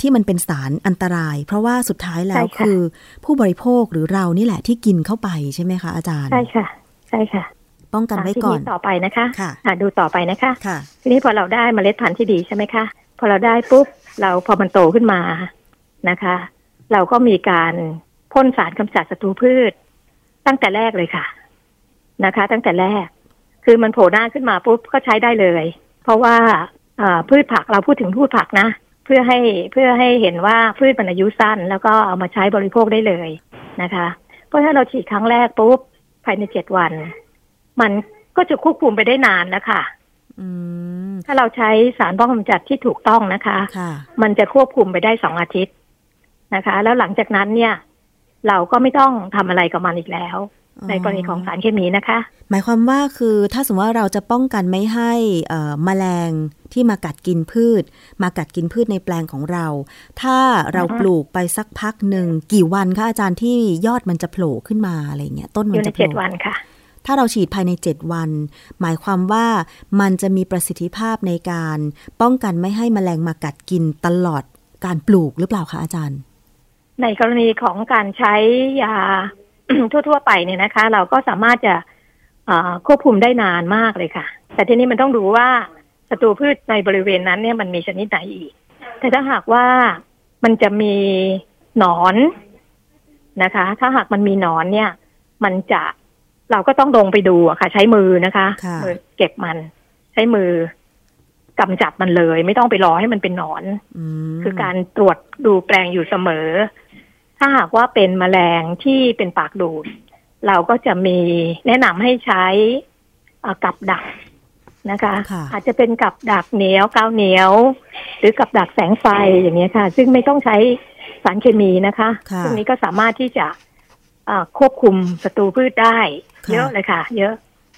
ที่มันเป็นสารอันตราย เพราะว่าสุดท้ายแล้วใช่ค่ะคือ ผู้บริโภคหรือเรานี่แหละที่กินเข้าไปใช่ไหมคะอาจารย์ ใช่ค่ะ ใช่ค่ะ ป้องกันไว้ทีก่อนต่อไปนะคะค่ะอะดูต่อไปนะคะค่ะทีนี้พอเราได้เมล็ดพันธุ์ที่ดีใช่ไหมคะ พอเราได้ปุ๊บเราพอมันโตขึ้นมานะคะ เราก็มีการพ่นสารกำจัดศัตรูพืช ตั้งแต่แรกเลยค่ะนะคะ ตั้งแต่แรก คือมันโผล่หน้าขึ้นมาปุ๊บก็ใช้ได้เลยเพ ราะว่าอ่าพืชผักเราพูดถึงพืชผักนะ เพื่อให้เพื่อให้เห็นว่าพืชมันอายุสั้น แล้วก็เอามาใช้บริโภคได้เลยนะคะ เพราะถ้าเราฉีดครั้งแรกปุ๊บภายในเจ็ดวัน มันก็จะควบคุมไปได้นานนะคะอืมถ้าเราใช้สารป้องกันกำจัดที่ถูกต้องนะคะค่ะมันจะควบคุมไปได้สองอาทิตย์นะคะ แล้วหลังจากนั้นเนี่ย เราก็ไม่ต้องทำอะไรกับมันอีกแล้วอ๋อ ในกรณีของสารเคมีนะคะ หมายความว่าคือถ้าสมมติว่าเราจะป้องกันไม่ให้เอ่อแมลงที่มากัดกินพืช มากัดกินพืชในแปลงของเรา ถ้าเราอือฮึปลูกไปสักพักหนึ่งกี่วันคะอาจารย์ที่ยอดมันจะโผล่ขึ้นมาอะไรเงี้ยต้นอมันยู่ในจะโผเจ็ดล่วันค่ะ ถ้าเราฉีดภายใน 7 วัน หมายความว่ามันจะมีประสิทธิภาพในการป้องกันไม่ให้แมลงมากัดกินตลอดการปลูกหรือเปล่าคะอาจารย์ ในกรณีของการใช้ยา ทั่ว ๆ ไปเนี่ยนะคะ เราก็สามารถจะเอ่อควบคุมได้นานมากเลยค่ะ แต่ทีนี้มันต้องดูว่าศัตรูพืชในบริเวณนั้นเนี่ยมันมีชนิดไหนอีก แต่ถ้าหากว่ามันจะมีหนอนนะคะ ถ้าหากมันมีหนอนเนี่ย มันจะเราก็ต้องลงไปดูอะค่ะ ใช้มือนะคะค่ะมือเก็บมัน ใช้มือกำจัดมันเลย ไม่ต้องไปรอให้มันเป็นหนอนอืมคือการตรวจดูแปลงอยู่เสมอ ถ้าหากว่าเป็นแมลงที่เป็นปากดูด เราก็จะมีแนะนำให้ใช้เอ่อกับดักนะคะค่ะอาจจะเป็นกับดักเหนียวกาวเหนียว หรือกับดักแสงไฟอย่างนี้ยค่ะ ซึ่งไม่ต้องใช้สารเคมีนะคะค่ะซึ่งนี้ก็สามารถที่จะเอ่อควบคุมศัตรูพืชได้ค่ะเยอะเลยค่ะ เยอะ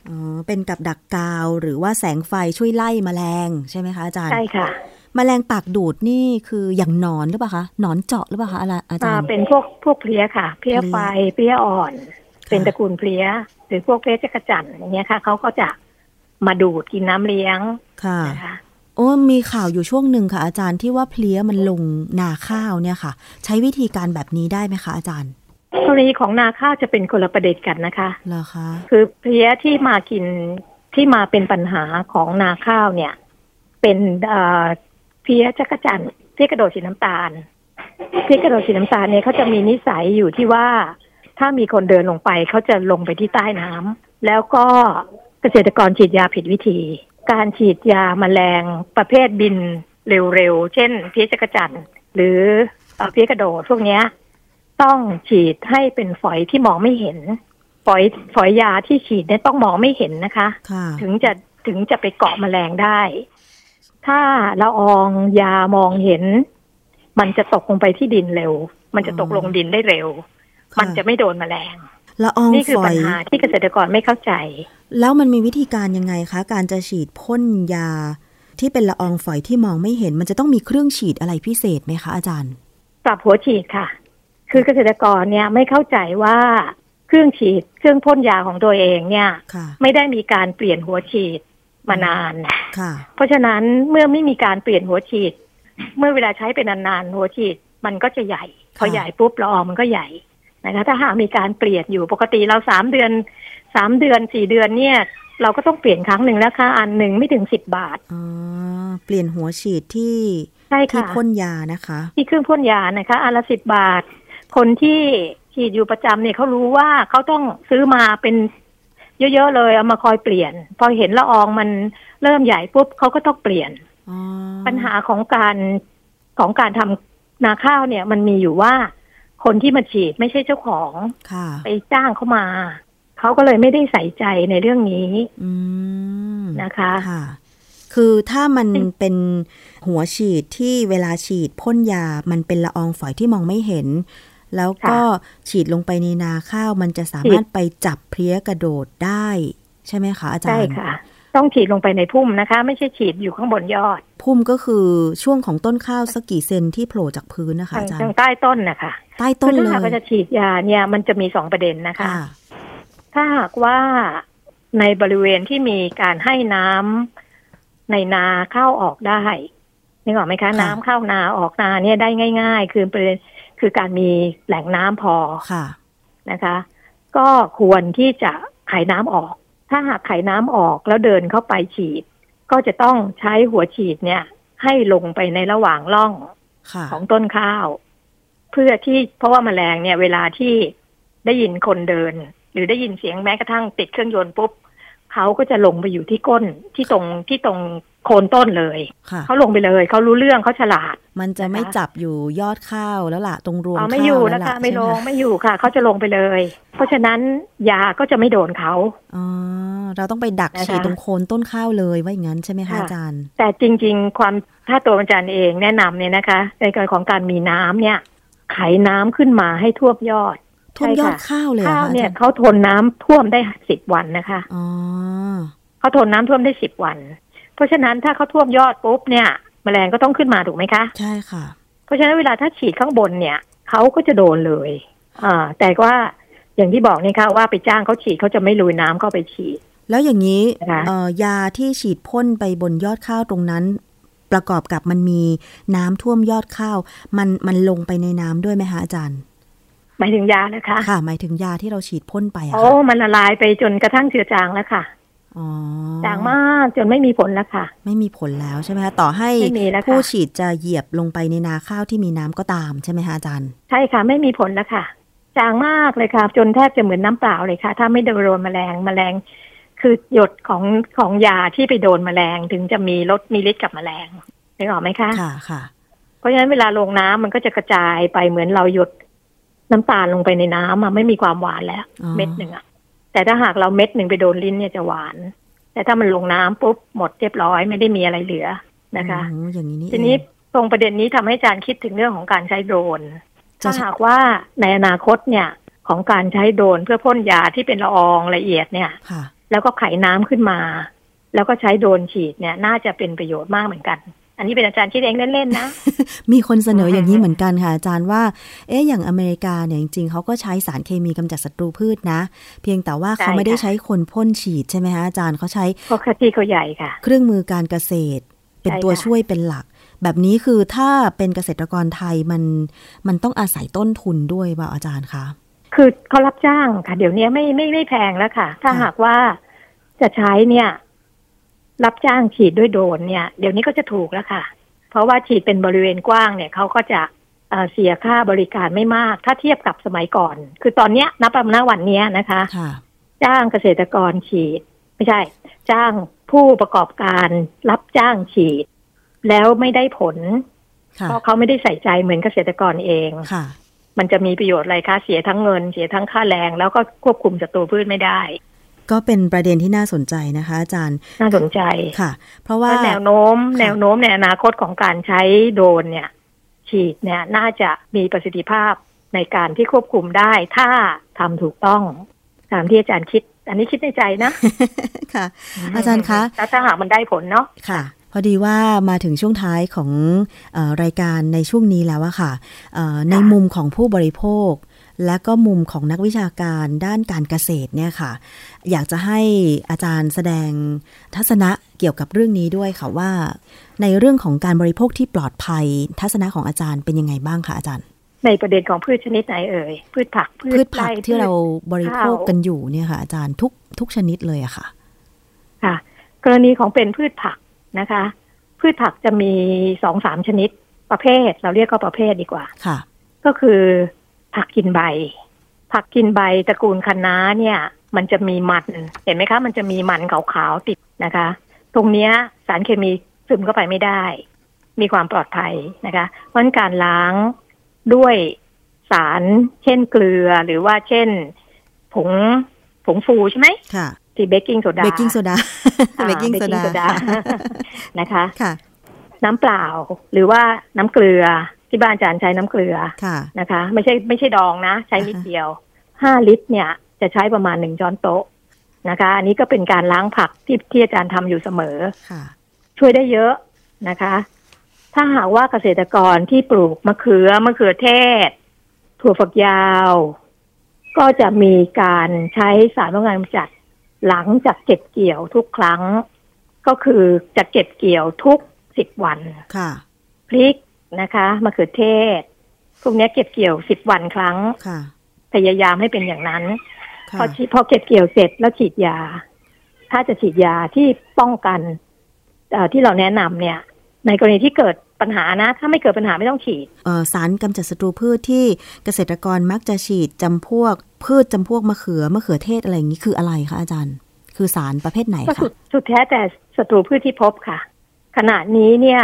อ๋อเป็นกับดักกาวหรือว่าแสงไฟช่วยไล่แมลงใช่ไหมคะอาจารย์ ใช่ค่ะ แมลงปากดูดนี่คืออย่างหนอนหรือเปล่าคะหนอนเจาะหรือเปล่าคะอะไรอาจาอ่ารย์เป็นพวกพวกเพลี้ยค่ะ เพลี้ยไฟเพลี้ยอ่อน เป็นตระกูลเพลี้ย หรือพวกเพลี้ยจักรจั่นอย่างเงี้ยค่ะเขาก็จะมาดูดกินน้ำเลี้ยงค่ะนะคะโอ้มีข่าวอยู่ช่วงหนึ่งค่ะ อาจารย์ที่ว่าเพลี้ยมันลงนาข้าวเนี่ยค่ะ ใช้วิธีการแบบนี้ได้ไหมคะอาจารย์กรณีของนาข้าวจะเป็นคนละประเด็นกันนะคะเหรอคะคือเพลี้ยที่มากินที่มาเป็นปัญหาของนาข้าวเนี่ย เป็น เอ่อเพลี้ยจักรจั่นเพลี้ยกระโดดสีน้ำตาลเพลี้ยกระโดดสีน้ำตาลเนี่ยเขาจะมีนิสัยอยู่ที่ว่า ถ้ามีคนเดินลงไปเขาจะลงไปที่ใต้น้ำแล้วก็เกษตรกรฉีดยาผิดวิธี การฉีดยาแมลงประเภทบินเร็วๆ เช่น เพี้ยจักรจั่นหรือเอ่อเพี้ยกระโดดพวกเนี้ยต้องฉีดให้เป็นฝอยที่มองไม่เห็น ฝอยฝอยยาที่ฉีดเนี่ยต้องมองไม่เห็นนะคะค่ะถึงจะถึงจะไปเกาะแมลงได้ ถ้าละอองยามองเห็น มันจะตกลงไปที่ดินเร็ว มันจะตกลงดินได้เร็วค่มันจะไม่โดนแมลงละอองนี่คือฝอปัญยหาที่เกษตรกรไม่เข้าใจ แล้วมันมีวิธีการยังไงคะ การจะฉีดพ่นยา ที่เป็นละอองฝอยที่มองไม่เห็น มันจะต้องมีเครื่องฉีดอะไรพิเศษไหมคะอาจารย์ปรับหัวฉีดค่ะ คือเกษตรกรเนี่ยไม่เข้าใจว่าเครื่องฉีด เครื่องพ่นยาของตัวเองเนี่ยค่ะไม่ได้มีการเปลี่ยนหัวฉีด มานานค่ะเพราะฉะนั้นเมื่อไม่มีการเปลี่ยนหัวฉีด เมื่อเวลาใช้เป็นนานๆหัวฉีดมันก็จะใหญ่ พอค่ะใหญ่ปุ๊บละอองมันก็ใหญ่นะคะถ้าหากมีการเปลี่ยนอยู่ปกติเราสามเดือนสามเดือนสี่เดือนเนี่ย เราก็ต้องเปลี่ยนครั้งหนึ่งแล้วค่ะอันหนึ่งไม่ถึงสิบบาทอ๋อเปลี่ยนหัวฉีดที่ใช่ที่ค่ะพ่นยานะคะ ที่เครื่องพ่นยานะคะอันละสิบบาท คนที่ฉีดอยู่ประจำเนี่ยเขารู้ว่าเขาต้องซื้อมาเป็น เยอะๆเลยเอามาคอยเปลี่ยน พอเห็นละอองมันเริ่มใหญ่ปุ๊บเขาก็ต้องเปลี่ยนอ๋อปัญหาของการของการทำนาข้าวเนี่ย มันมีอยู่ว่าคนที่มาฉีดไม่ใช่เจ้าของค่ะไปจ้างเขามาเขาก็เลยไม่ได้ใส่ใจในเรื่องนี้อืมนะคะค่ะคือถ้ามันอืมเป็นหัวฉีดที่เวลาฉีดพ่นยา มันเป็นละอองฝอยที่มองไม่เห็น แล้วก็ฉีดลงไปในนาข้าวมันจะสามารถไปจับเพลี้ยกระโดดได้ ใช่ไหมคะอาจารใช่ย์ค่ะ ต้องฉีดลงไปในพุ่มนะคะ ไม่ใช่ฉีดอยู่ข้างบนยอด พุ่มก็คือช่วงของต้นข้าวสักกี่เซนที่โผล่จากพื้นนะคะทางอาจารทางย์ใต้ต้นนะคะใต้ต้นคือเลถ้าหากยว่าจะฉีดยาเนี่ยมันจะมีสองประเด็นนะคะค่ะถ้าหากว่าในบริเวณที่มีการให้น้ำในนาเข้าออกได้นึกออกไหมคะค่ะน้ำเข้านาออกนาเนี่ยได้ง่าย ๆ คือเป็น คือการมีแหล่งน้ำพอค่ะนะคะ ก็ควรที่จะไขน้ำออก ถ้าหากไขน้ำออกแล้วเดินเข้าไปฉีด ก็จะต้องใช้หัวฉีดเนี่ย ให้ลงไปในระหว่างร่องค่ะของต้นข้าว เพื่อที่เพราะว่าแมลงเนี่ย เวลาที่ได้ยินคนเดิน หรือได้ยินเสียงแม้กระทั่งติดเครื่องยนต์ปุ๊บ เขาก็จะลงไปอยู่ที่ก้นที่ตรงที่ตรงโคนต้นเลยค่ะเขาลงไปเลยเขารู้เรื่องเขาฉลาด มันจะไม่นะคะจับอยู่ยอดข้าวแล้วล่ะตรงรวงอ๋อข้าวไม่อยู่แล้แล้ววล่ะค่ะไม่ลใช่งหไม่อยู่ค่ะเขาจะลงไปเลย เพราะฉะนั้นยาก็จะไม่โดนเขาอ๋อเราต้องไปดักนะคะฉีดตรงโคนต้นข้าวเลยว่าอย่างนั้นใช่ไหมคะค่ะอาจารย์ แต่จริง ๆ ความถ้าตัวอาจารย์เองแนะนำเนี่ยนะคะ ในการของการมีน้ำเนี่ย ไขน้ำขึ้นมาให้ท่วมยอด ท่วมยอดใช่ค่ะข้าวเลยหรอข้าวคะเนี่ยอาจารย์เขาทนน้ำท่วมได้สิบวันนะคะอ๋อเขาทนน้ำท่วมได้สิบวัน เพราะฉะนั้นถ้าเขาท่วมยอดปุ๊บเนี่ย แมลงก็ต้องขึ้นมาถูกไหมคะ ใช่ค่ะ เพราะฉะนั้นเวลาถ้าฉีดข้างบนเนี่ยเขาก็จะโดนเลยอ่าแต่ว่าอย่างที่บอกนี่ค่ะว่าไปจ้างเขาฉีดเขาจะไม่ลุยน้ำเข้าไปฉีด แล้วอย่างนี้นะคะเอ่อยาที่ฉีดพ่นไปบนยอดข้าวตรงนั้น ประกอบกับมันมีน้ำท่วมยอดข้าว มันมันลงไปในน้ำด้วยไหมคะอาจารย์ห มายถึงยานะคะ ค่ะ หมายถึงยาที่เราฉีดพ่นไปอะโอ้ค่ะมันละลายไปจนกระทั่งเจือจางแล้วค่ะอ๋อจางมากจนไม่มีผลแล้วค่ะ ไม่มีผลแล้วใช่ไหมคะต่อให้ไม่มีแล้วค่ะผู้ฉีดจะเหยียบลงไปในนาข้าวที่มีน้ำก็ตามใช่ไหมคะอาจารย์ใช่ค่ะ ไม่มีผลแล้วค่ะ จางมากเลยค่ะ จนแทบจะเหมือนน้ำเปล่าเลยค่ะ ถ้าไม่โดนแมลงแมลง คือหยดของของยาที่ไปโดนแมลงถึงจะมีลดมีฤทธิ์กับแมลงนึกออกไหมคะค่ะค่ะ เพราะฉะนั้นเวลาลงน้ำมันก็จะกระจายไปเหมือนเราหยด น้ำตาลลงไปในน้ำอะไม่มีความหวานแล้วอ๋อเม็ดหนึ่งอะแต่ถ้าหากเราเม็ดหนึ่งไปโดนลิ้นเนี่ยจะหวาน แต่ถ้ามันลงน้ำปุ๊บหมดเรียบร้อยไม่ได้มีอะไรเหลือนะคะโอ้อย่างนี้นี่ทีนี้เองตรงประเด็นนี้ทำให้อาจารย์คิดถึงเรื่องของการใช้โดรนจะถ้าหากว่าในอนาคตเนี่ยของการใช้โดรนเพื่อพ่นยาที่เป็นละอองละเอียดเนี่ยค่ะแล้วก็ไขน้ำขึ้นมา แล้วก็ใช้โดรนฉีดเนี่ย น่าจะเป็นประโยชน์มากเหมือนกัน อันนี้เป็นอาจารย์คิดเองเล่นๆนะ มีคนเสนออือฮึอย่างนี้เหมือนกันค่ะอาจารย์ว่า เอ๊ะอย่างอเมริกาเนี่ยจริงๆเขาก็ใช้สารเคมีกำจัดศัตรูพืชนะ เพียงแต่ว่าเขาไม่ได้ใช้คนพ่นฉีดใช่ไหมคะอาจารย์เขาใช้เพราะค่าที่เขาใหญ่ค่ะ เครื่องมือการเกษตร เป็นใช่ตัวค่ะช่วยเป็นหลัก แบบนี้คือถ้าเป็นเกษตรกรไทยมันมันต้องอาศัยต้นทุนด้วยเปล่าอาจารย์คะคือเขารับจ้างค่ะ เดี๋ยวนี้ไม่ไม่ไม่แพงแล้วค่ะ ถ้าค่ะหากว่าจะใช้เนี่ย รับจ้างฉีดด้วยโดรนเนี่ยเดี๋ยวนี้ก็จะถูกแล้วค่ะ เพราะว่าฉีดเป็นบริเวณกว้างเนี่ยเขาก็จะเอ่อเสียค่าบริการไม่มาก ถ้าเทียบกับสมัยก่อน คือตอนเนี้ยนับประมาณวันเนี้ยนะคะค่ะจ้างเกษตรกรฉีด ไม่ใช่ จ้างผู้ประกอบการรับจ้างฉีด แล้วไม่ได้ผลค่ะเพราะเขาไม่ได้ใส่ใจเหมือนเกษตรกรเองค่ะมันจะมีประโยชน์อะไรคะเสียทั้งเงิน เสียทั้งค่าแรง แล้วก็ควบคุมศัตรูพืชไม่ได้ ก็เป็นประเด็นที่น่าสนใจนะคะอาจารย์ น่าสนใจค่ะ เพราะว่าแนวโน้มค่ะแนวโน้มในอนาคตของการใช้โดรนเนี่ย ฉีดเนี่ยน่าจะมีประสิทธิภาพในการที่ควบคุมได้ถ้าทำถูกต้องตามที่อาจารย์คิด อันนี้คิดในใจนะ ค่ะ อาจารย์คะแล้วถ้าหากมันได้ผลเนาะค่ะ พอดีว่ามาถึงช่วงท้ายของเออรายการในช่วงนี้แล้วอะค่ะเอ่อในมุมของผู้บริโภค และก็มุมของนักวิชาการด้านการเกษตรเนี่ยค่ะ อยากจะให้อาจารย์แสดงทัศนะเกี่ยวกับเรื่องนี้ด้วยค่ะว่า ในเรื่องของการบริโภคที่ปลอดภัย ทัศนะของอาจารย์เป็นยังไงบ้างคะอาจารย์ ในประเด็นของพืชชนิดไหนเอ่ยพืชผักพืชผักไร่ที่เราบริโภคข้าวกันอยู่เนี่ยค่ะ อาจารย์ทุกทุกชนิดเลยอะค่ะ ค่ะ กรณีของเป็นพืชผักนะคะ พืชผักจะมีสองสามชนิดประเภท เราเรียกก็ประเภทดีกว่าค่ะ ก็คือ ผักกินใบ ผักกินใบตระกูลคะน้าเนี่ย มันจะมีมัน เห็นไหมคะ มันจะมีมันขาวๆติดนะคะ ตรงเนี้ยสารเคมีซึมเข้าไปไม่ได้ มีความปลอดภัยนะคะ เพราะฉะนั้นการล้างด้วยสารเช่นเกลือหรือว่าเช่น ผงผงฟูใช่ไหมค่ะที่ baking soda baking sodaอ่า baking soda baking soda นะคะ ค่ะ น้ำเปล่าหรือว่าน้ำเกลือ ที่บ้านอาจารย์ใช้น้ำเกลือค่ะนะคะ ไม่ใช่ไม่ใช่ดองนะ ใช้นิดเดียวห้าลิตรเนี่ย จะใช้ประมาณหนึ่งช้อนโต๊ะนะคะ อันนี้ก็เป็นการล้างผักที่ที่อาจารย์ทำอยู่เสมอค่ะช่วยได้เยอะนะคะ ถ้าหากว่าเกษตรกรที่ปลูกมะเขือมะเขือเทศ ถั่วฝักยาว ก็จะมีการใช้สารป้องกันกำจัดหลังจากเก็บเกี่ยวทุกครั้ง ก็คือจะเก็บเกี่ยวทุกสิบวันค่ะพริก นะคะมะเขือเทศพวกเนี้ยเก็บเกี่ยวสิบวันครั้งค่ะพยายามให้เป็นอย่างนั้นค่ะพอฉีดพอเก็บเกี่ยวเสร็จแล้วฉีดยา ถ้าจะฉีดยาที่ป้องกันเอ่อที่เราแนะนำเนี่ย ในกรณีที่เกิดปัญหานะ ถ้าไม่เกิดปัญหาไม่ต้องฉีดเอ่อสารกำจัดศัตรูพืชที่เกษตรกรมักจะฉีดจำพวกพืชจำพวกมะเขือมะเขือเทศอะไรอย่างนี้คืออะไรคะอาจารย์ คือสารประเภทไหนก็คะสุดสุดแท้แต่ศัตรูพืชที่พบค่ะ ขณะนี้เนี่ย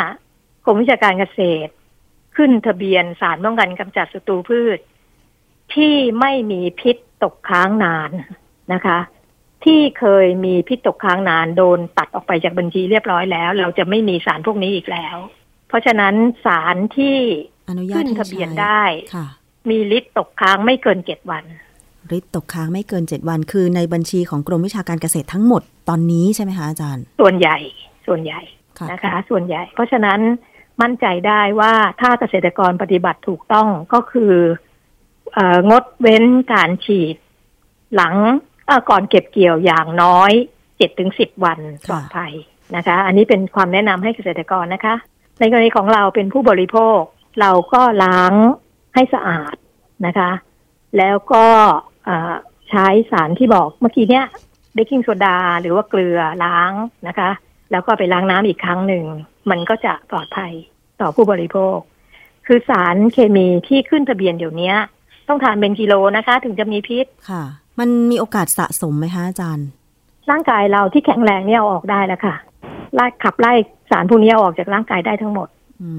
กรมวิชาการเกษตร ขึ้นทะเบียนสารป้องกันกำจัดศัตรูพืช ที่ไม่มีพิษตกค้างนานนะคะ ที่เคยมีพิษตกค้างนานโดนตัดออกไปจากบัญชีเรียบร้อยแล้ว เราจะไม่มีสารพวกนี้อีกแล้ว เพราะฉะนั้นสารที่อนุญาตขึ้นให้ทะเบียนใช้ได้ค่ะมีฤทธิ์ตกค้างไม่เกินเจ็ดวันฤทธิ์ตกค้างไม่เกิน7วัน คือในบัญชีของกรมวิชาการเกษตรทั้งหมดตอนนี้ใช่ไหมคะอาจารย์ ส่วนใหญ่ส่วนใหญ่ค่ะนะคะ ส่วนใหญ่ เพราะฉะนั้น มั่นใจได้ว่าถ้าเกษตรกรปฏิบัติถูกต้องก็คือเองดเว้นการฉีด หลังก่อนเก็บเกี่ยวอย่างน้อยเจ็ดถึงสิบวันปลอดภัยนะคะ อันนี้เป็นความแนะนำให้เกษตรกรนะคะ ในกรณีของเราเป็นผู้บริโภค เราก็ล้างให้สะอาดนะคะ แล้วก็ใช้สารที่บอกเมื่อกี้เนี้ยเบกกิ้งโซดาหรือว่าเกลือล้างนะคะ แล้วก็ไปล้างน้ำอีกครั้งหนึ่ง มันก็จะปลอดภัยต่อผู้บริโภค คือสารเคมีที่ขึ้นทะเบียนเดี๋ยวนี้ต้องทานเป็นกิโลนะคะ ถึงจะมีพิษค่ะ มันมีโอกาสสะสมไหมคะอาจารย์ ร่างกายเราที่แข็งแรงเนี่ยเอาออกได้แล้วค่ะไล่ขับไล่สารพวกนี้เอาออกจากร่างกายได้ทั้งหมดอื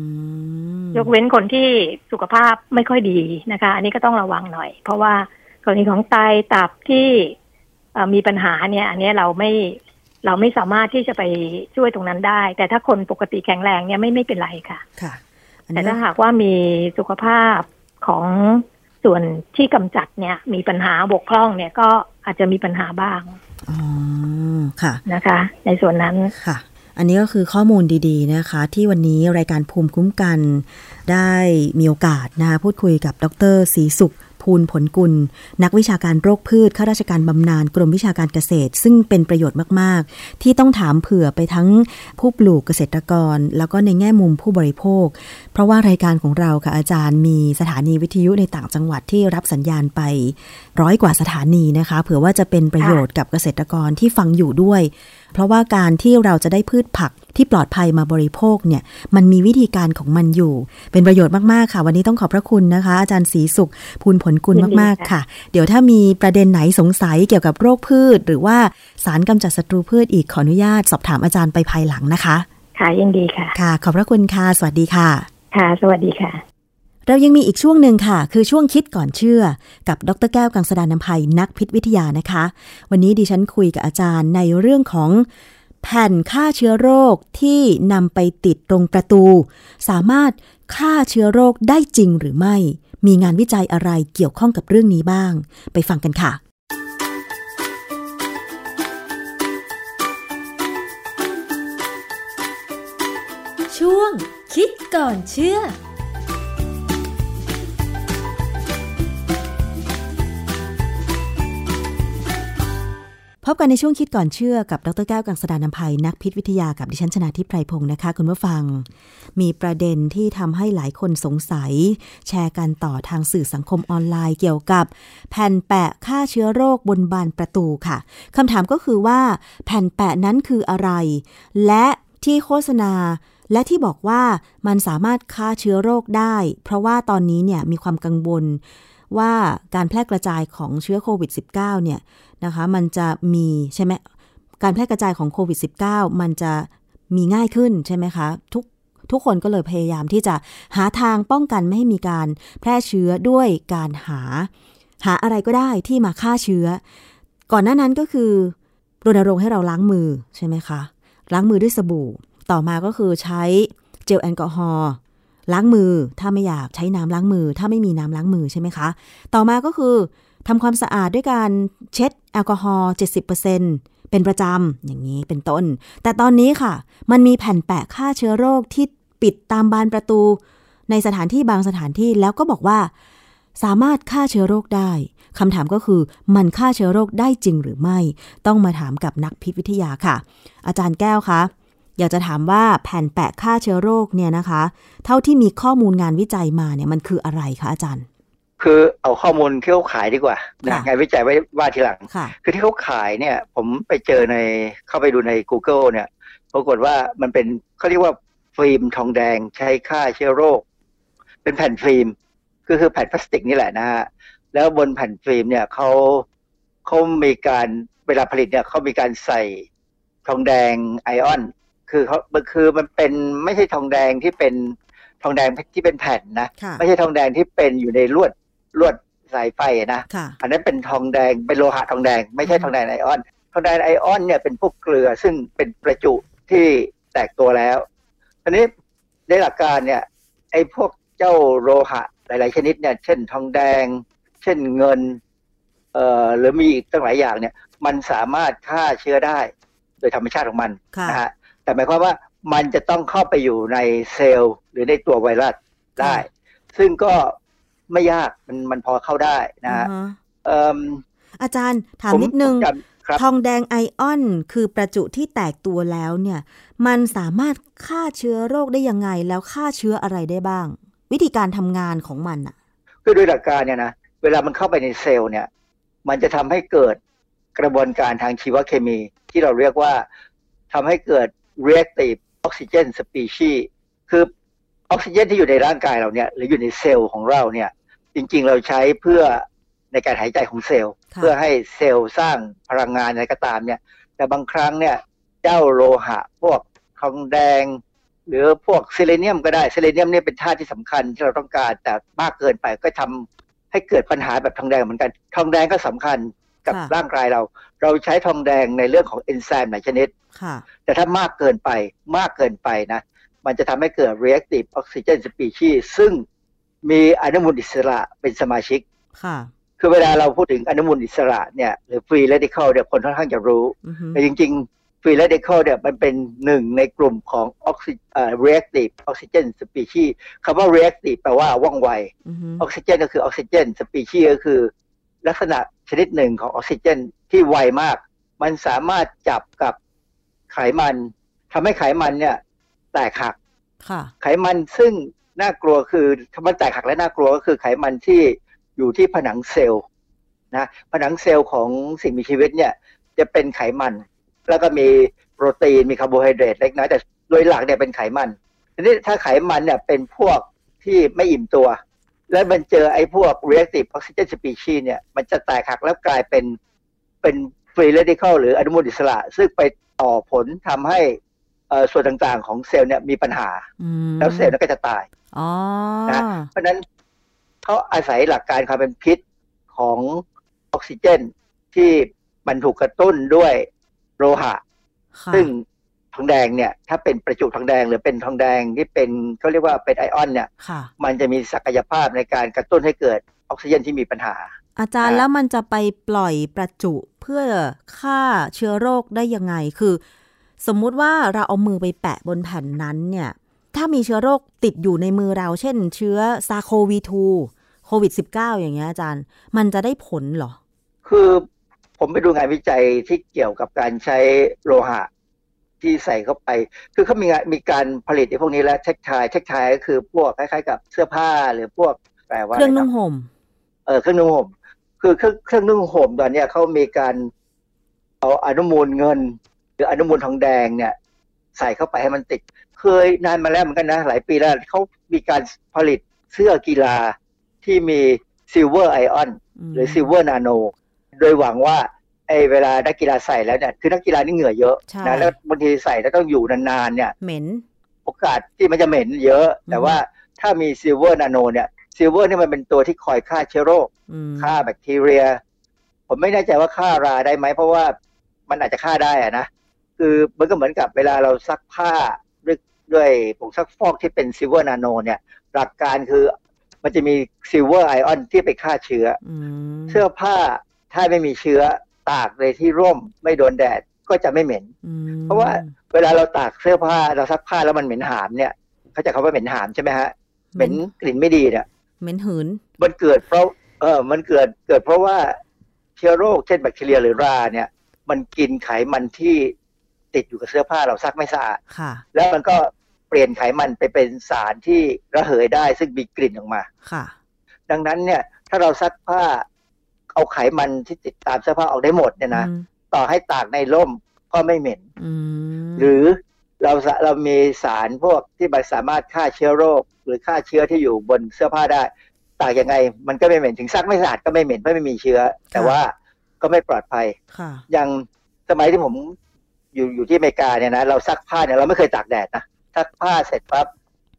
มยกเว้นคนที่สุขภาพไม่ค่อยดีนะคะ อันนี้ก็ต้องระวังหน่อย เพราะว่ากรณีของไตตับที่เอ่อมีปัญหาเนี่ย อันนี้เราไม่ เราไม่สามารถที่จะไปช่วยตรงนั้นได้ แต่ถ้าคนปกติแข็งแรงเนี่ยไม่ไม่เป็นไรค่ะ ค่ะอันแต่นี้ถ้าหากว่ามีสุขภาพของส่วนที่กำจัดเนี่ย มีปัญหาบกพร่องเนี่ยก็อาจจะมีปัญหาบ้างอ๋อค่ะนะคะ ในส่วนนั้นค่ะ อันนี้ก็คือข้อมูลดี ๆ นะคะ ที่วันนี้รายการภูมิคุ้มกัน ได้มีโอกาสนะคะพูดคุยกับดรศรีสุข ภูลผลกุล นักวิชาการโรคพืชข้าราชการบำนาญกรมวิชาการเกษตร ซึ่งเป็นประโยชน์มาก ๆ ที่ต้องถามเผื่อไปทั้งผู้ปลูกเกษตรกร แล้วก็ในแง่มุมผู้บริโภค เพราะว่ารายการของเราค่ะอาจารย์มีสถานีวิทยุในต่างจังหวัดที่รับสัญญาณไปร้อยกว่าสถานีนะคะ เผื่อว่าจะเป็นประโยชน์กับเกษตรกรที่ฟังอยู่ด้วยเพราะว่าการที่เราจะได้พืชผักที่ปลอดภัยมาบริโภคเนี่ยมันมีวิธีการของมันอยู่ เป็นประโยชน์มาก ๆ ค่ะ วันนี้ต้องขอบพระคุณนะคะ อาจารย์ศรีสุขภูลผลกุลยินดีมากๆค่ะค่ะ เดี๋ยวถ้ามีประเด็นไหนสงสัยเกี่ยวกับโรคพืช หรือว่าสารกำจัดศัตรูพืชอีกขออนุญาต สอบถามอาจารย์ไปภายหลังนะคะ ค่ะยินดีค่ะ ค่ะ ขอบพระคุณค่ะ สวัสดีค่ะ ค่ะ สวัสดีค่ะ เรายังมีอีกช่วงหนึ่งค่ะ คือช่วงคิดก่อนเชื่อ กับดรแก้วกังสดานนภัยนักพิษวิทยานะคะ วันนี้ดิฉันคุยกับอาจารย์ในเรื่องของแผ่นฆ่าเชื้อโรคที่นำไปติดตรงประตู สามารถฆ่าเชื้อโรคได้จริงหรือไม่ มีงานวิจัยอะไรเกี่ยวข้องกับเรื่องนี้บ้าง ไปฟังกันค่ะ ช่วงคิดก่อนเชื่อ พบกันในช่วงคิดก่อนเชื่อกับดรแก้วกังสดานนภัยนักพิษวิทยากับดิฉันชนาทิพไพรพงศ์นะคะ คุณผู้ฟัง มีประเด็นที่ทำให้หลายคนสงสัย แชร์กันต่อทางสื่อสังคมออนไลน์เกี่ยวกับ แผ่นแปะฆ่าเชื้อโรคบนบานประตูค่ะคำถามก็คือว่า แผ่นแปะนั้นคืออะไร และที่โฆษณาและที่บอกว่ามันสามารถฆ่าเชื้อโรคได้ เพราะว่าตอนนี้เนี่ยมีความกังวล ว่าการแพร่กระจายของเชื้อโควิด -19 เนี่ยนะคะมันจะมีใช่ไหมการแพร่กระจายของโควิด -19 มันจะมีง่ายขึ้นใช่ไหมคะทุกทุกคนก็เลยพยายามที่จะหาทางป้องกันไม่ให้มีการแพร่เชื้อด้วยการหา หาอะไรก็ได้ที่มาฆ่าเชื้อ ก่อนหน้านั้นก็คือรณรงค์ให้เราล้างมือใช่ไหมคะ ล้างมือด้วยสบู่ ต่อมาก็คือใช้เจลแอลกอฮอล์ ล้างมือ ถ้าไม่อยากใช้น้ำล้างมือ ถ้าไม่มีน้ำล้างมือใช่ไหมคะ ต่อมาก็คือทำความสะอาดด้วยการเช็ดแอลกอฮอล์70%เป็นประจำอย่างนี้เป็นต้น แต่ตอนนี้ค่ะ มันมีแผ่นแปะฆ่าเชื้อโรคที่ปิดตามบานประตู ในสถานที่บางสถานที่แล้วก็บอกว่า สามารถฆ่าเชื้อโรคได้คำถามก็คือมันฆ่าเชื้อโรคได้จริงหรือไม่ ต้องมาถามกับนักพิษวิทยาค่ะ อาจารย์แก้วคะ อยากจะถามว่าแผ่นแปะฆ่าเชื้อโรคเนี่ยนะคะ เท่าที่มีข้อมูลงานวิจัยมาเนี่ยมันคืออะไรคะอาจารย์ คือเอาข้อมูลที่เขาขายดีกว่านะค่ะงานวิจัยไว้ว่าทีหลังค่ะคือที่เขาขายเนี่ย ผมไปเจอในเข้าไปดูใน Google เนี่ย ปรากฏว่ามันเป็นเขาเรียกว่าฟิล์มทองแดงใช้ฆ่าเชื้อโรค เป็นแผ่นฟิล์มก็คือแผ่นพลาสติกนี่แหละนะฮะแล้วบนแผ่นฟิล์มเนี่ยเขาเขามีการเวลาผลิตเนี่ยเขามีการใส่ทองแดงไอออน คือเขาคือมันเป็นไม่ใช่ทองแดงที่เป็นทองแดงที่เป็นแผ่นนะค่ะไม่ใช่ทองแดงที่เป็นอยู่ในลวดลวดสายไฟอะนะค่ะอันนั้นเป็นทองแดงเป็นโลหะทองแดง ไม่ใช่ทองแดงไอออน ทองแดงไอออนเนี่ยเป็นพวกเกลือซึ่งเป็นประจุที่แตกตัวแล้วทีนี้ในหลักการเนี่ยไอ้พวกเจ้าโลหะหลาย ๆ ชนิดเนี่ย เช่นทองแดง เช่นเงินเอ่อหรือมีอีกตั้งหลายอย่างเนี่ย มันสามารถฆ่าเชื้อได้ โดยธรรมชาติของมันค่ะนะฮะ แต่หมายความว่ามันจะต้องเข้าไปอยู่ในเซลล์ หรือในตัวไวรัสได้ ซึ่งก็ไม่ยากมันมันพอเข้าได้นะฮะอ่าฮะเอิ่มอาจารย์ถามผมนิดนึงจำครับทองแดงไอออน คือประจุที่แตกตัวแล้วเนี่ย มันสามารถฆ่าเชื้อโรคได้ยังไงแล้วฆ่าเชื้ออะไรได้บ้าง วิธีการทำงานของมันอะคือโดยหลักการเนี่ยนะเวลามันเข้าไปในเซลล์เนี่ย มันจะทำให้เกิดกระบวนการทางชีวเคมีที่เราเรียกว่าทำให้เกิด reactive oxygen species คือออกซิเจนที่อยู่ในร่างกายเราเนี่ยหรืออยู่ในเซลล์ของเราเนี่ย จริงๆเราใช้เพื่อในการหายใจของเซลล์ค่ะเพื่อให้เซลล์สร้างพลังงานอะไรก็ตามเนี่ย แต่บางครั้งเนี่ยเจ้าโลหะ พวกทองแดง หรือพวกเซเลเนียมก็ได้เซเลเนียมเนี่ยเป็นธาตุที่สำคัญที่เราต้องการแต่มากเกินไปก็ทำให้เกิดปัญหาแบบทองแดงเหมือนกัน ทองแดงก็สำคัญ กับค่ะร่างกายเรา เราใช้ทองแดงในเรื่องของเอนไซม์หลายชนิดค่ะแต่ถ้ามากเกินไปมากเกินไปนะ มันจะทำให้เกิด reactive oxygen species ซึ่งมีอนุมูลอิสระเป็นสมาชิกค่ะคือเวลาเราพูดถึงอนุมูลอิสระเนี่ยหรือ free radical เนี่ยคนค่อนข้างจะรู้อือฮึแต่จริง ๆ free radical เนี่ยมันเป็นหนึ่งในกลุ่มของ oxy เอ่อ reactive oxygen species คำว่า reactive แปลว่าว่องไวอือฮึออกซิเจนก็คือ oxygen species ก็คือ ลักษณะชนิดหนึ่งของออกซิเจนที่ไวมาก มันสามารถจับกับไขมันทำให้ไขมันเนี่ย แตกหักค่ะไขมันซึ่งน่ากลัวคือถ้ามันแตกหักและน่ากลัวก็คือไขมันที่อยู่ที่ผนังเซลล์นะผนังเซลล์ของสิ่งมีชีวิตเนี่ย จะเป็นไขมัน แล้วก็มีโปรตีนมีคาร์โบไฮเดรตเล็กน้อยแต่โดยหลักเนี่ยเป็นไขมันทีนี้ถ้าไขมันเนี่ยเป็นพวกที่ไม่อิ่มตัว แล้วมันเจอไอ้พวก reactive oxygen species เนี่ย มันจะแตกหักแล้วกลายเป็นเป็น free radical หรืออนุมูลอิสระ ซึ่งไปต่อผลทำให้เอ่อส่วนต่างๆ ของเซลล์เนี่ยมีปัญหาอืมแล้วเซลล์นั้นก็จะตายอ๋อนะเพราะฉะนั้นเขาอาศัยหลักการความเป็นพิษของออกซิเจนที่มันถูกกระตุ้นด้วยโลหะค่ะซึ่งท องแดงเนี่ยถ้าเป็นประจุทองแดงหรือเป็นทองแดงที่เป็นเขาเรียกว่าเป็นไอออนเนี่ยค่ะมันจะมีศักยภาพในการกระตุ้นให้เกิดออกซิเจนที่มีปัญหา อาจารย์อ่าแล้วมันจะไปปล่อยประจุเพื่อฆ่าเชื้อโรคได้ยังไงคือ สมมุติว่าเราเอามือไปแปะบนแผ่นนั้นเนี่ยถ้ามีเชื้อโรคติดอยู่ในมือเรา เช่น เชื้อซาโควี2โควิด -19 อย่างเงี้ยอาจารย์ มันจะได้ผลเหรอ คือผมไปดูงานวิจัยที่เกี่ยวกับการใช้โลหะ ที่ใส่เข้าไป คือเขามีงานมีการผลิตไอ้พวกนี้แล้วเทคไทเทคไทก็คือพวกคล้ายๆ กับเสื้อผ้าหรือพวกแปลว่าเครื่องนุ่งะไห่มเออเครื่องนุ่งห่มคือเครื่องเครื่องนุ่งห่มตอนเนี้ยเขามีการเอาอนุมูลเงิน หรืออนุมูลทองแดงเนี่ย ใส่เข้าไปให้มันติด เคยนานมาแล้วเหมือนกันนะ หลายปีแล้วเขามีการผลิตเสื้อกีฬาที่มี silver ion หรือ silver nano โดยหวังว่า ไอ้เวลานักกีฬาใส่แล้วเนี่ยคือนักกีฬานี่เหงื่อเยอะใช่นะแล้วบางทีใส่แล้วต้องอยู่นานๆเนี่ยเหม็นโอกาสที่มันจะเหม็นเยอะ แต่อืมว่าถ้ามี silver nano เนี่ย silver นี่มันเป็นตัวที่คอยฆ่าเชื้อโรคอืมฆ่าแบคทีเรีย ผมไม่แน่ใจว่าฆ่าราได้ไหม เพราะว่ามันอาจจะฆ่าได้อะนะคือมันก็เหมือนกับเวลาเราซักผ้าด้วยด้วยผงซักฟอกที่เป็น silver nano เนี่ยหลักการคือมันจะมี silver ion ที่ไปฆ่าเชื้ออืมเสื้อผ้าถ้าไม่มีเชื้อ ตากในที่ร่มไม่โดนแดดก็จะไม่เหม็นอืมเพราะว่าเวลาเราตากเสื้อผ้าเราซักผ้าแล้วมันเหม็นหามเนี่ยเข้าใจคำว่าเหม็นหามใช่ไหมฮะเหม็นกลิ่นไม่ดีเนี่ยเหม็นหืน มันเกิดเพราะเออมันเกิดเกิดเพราะว่าเชื้อโรคเช่นแบคทีเรียหรือราเนี่ย มันกินไขมันที่ติดอยู่กับเสื้อผ้าเราซักไม่สะอาดค่ะแล้วมันก็เปลี่ยนไขมันไปเป็นสารที่ระเหยได้ซึ่งมีกลิ่นออกมาค่ะ ดังนั้นเนี่ย ถ้าเราซักผ้า เอาไขมันที่ติดตามเสื้อผ้าออกได้หมดเนี่ยนะอืมต่อให้ตากในร่มก็ไม่เหม็นอืมหรือเราสะเรามีสารพวกที่มันสามารถฆ่าเชื้อโรค หรือฆ่าเชื้อที่อยู่บนเสื้อผ้าได้ตากยังไง มันก็ไม่เหม็นถึงซักไม่สะอาดก็ไม่เหม็นเพราะไม่มีเชื้อ แต่ว่าก็ไม่ปลอดภัยค่ะอย่างสมัยที่ผมอยู่อยู่ที่อเมริกาเนี่ยนะเราซักผ้าเนี่ยเราไม่เคยตากแดดนะซักผ้าเสร็จปั๊บ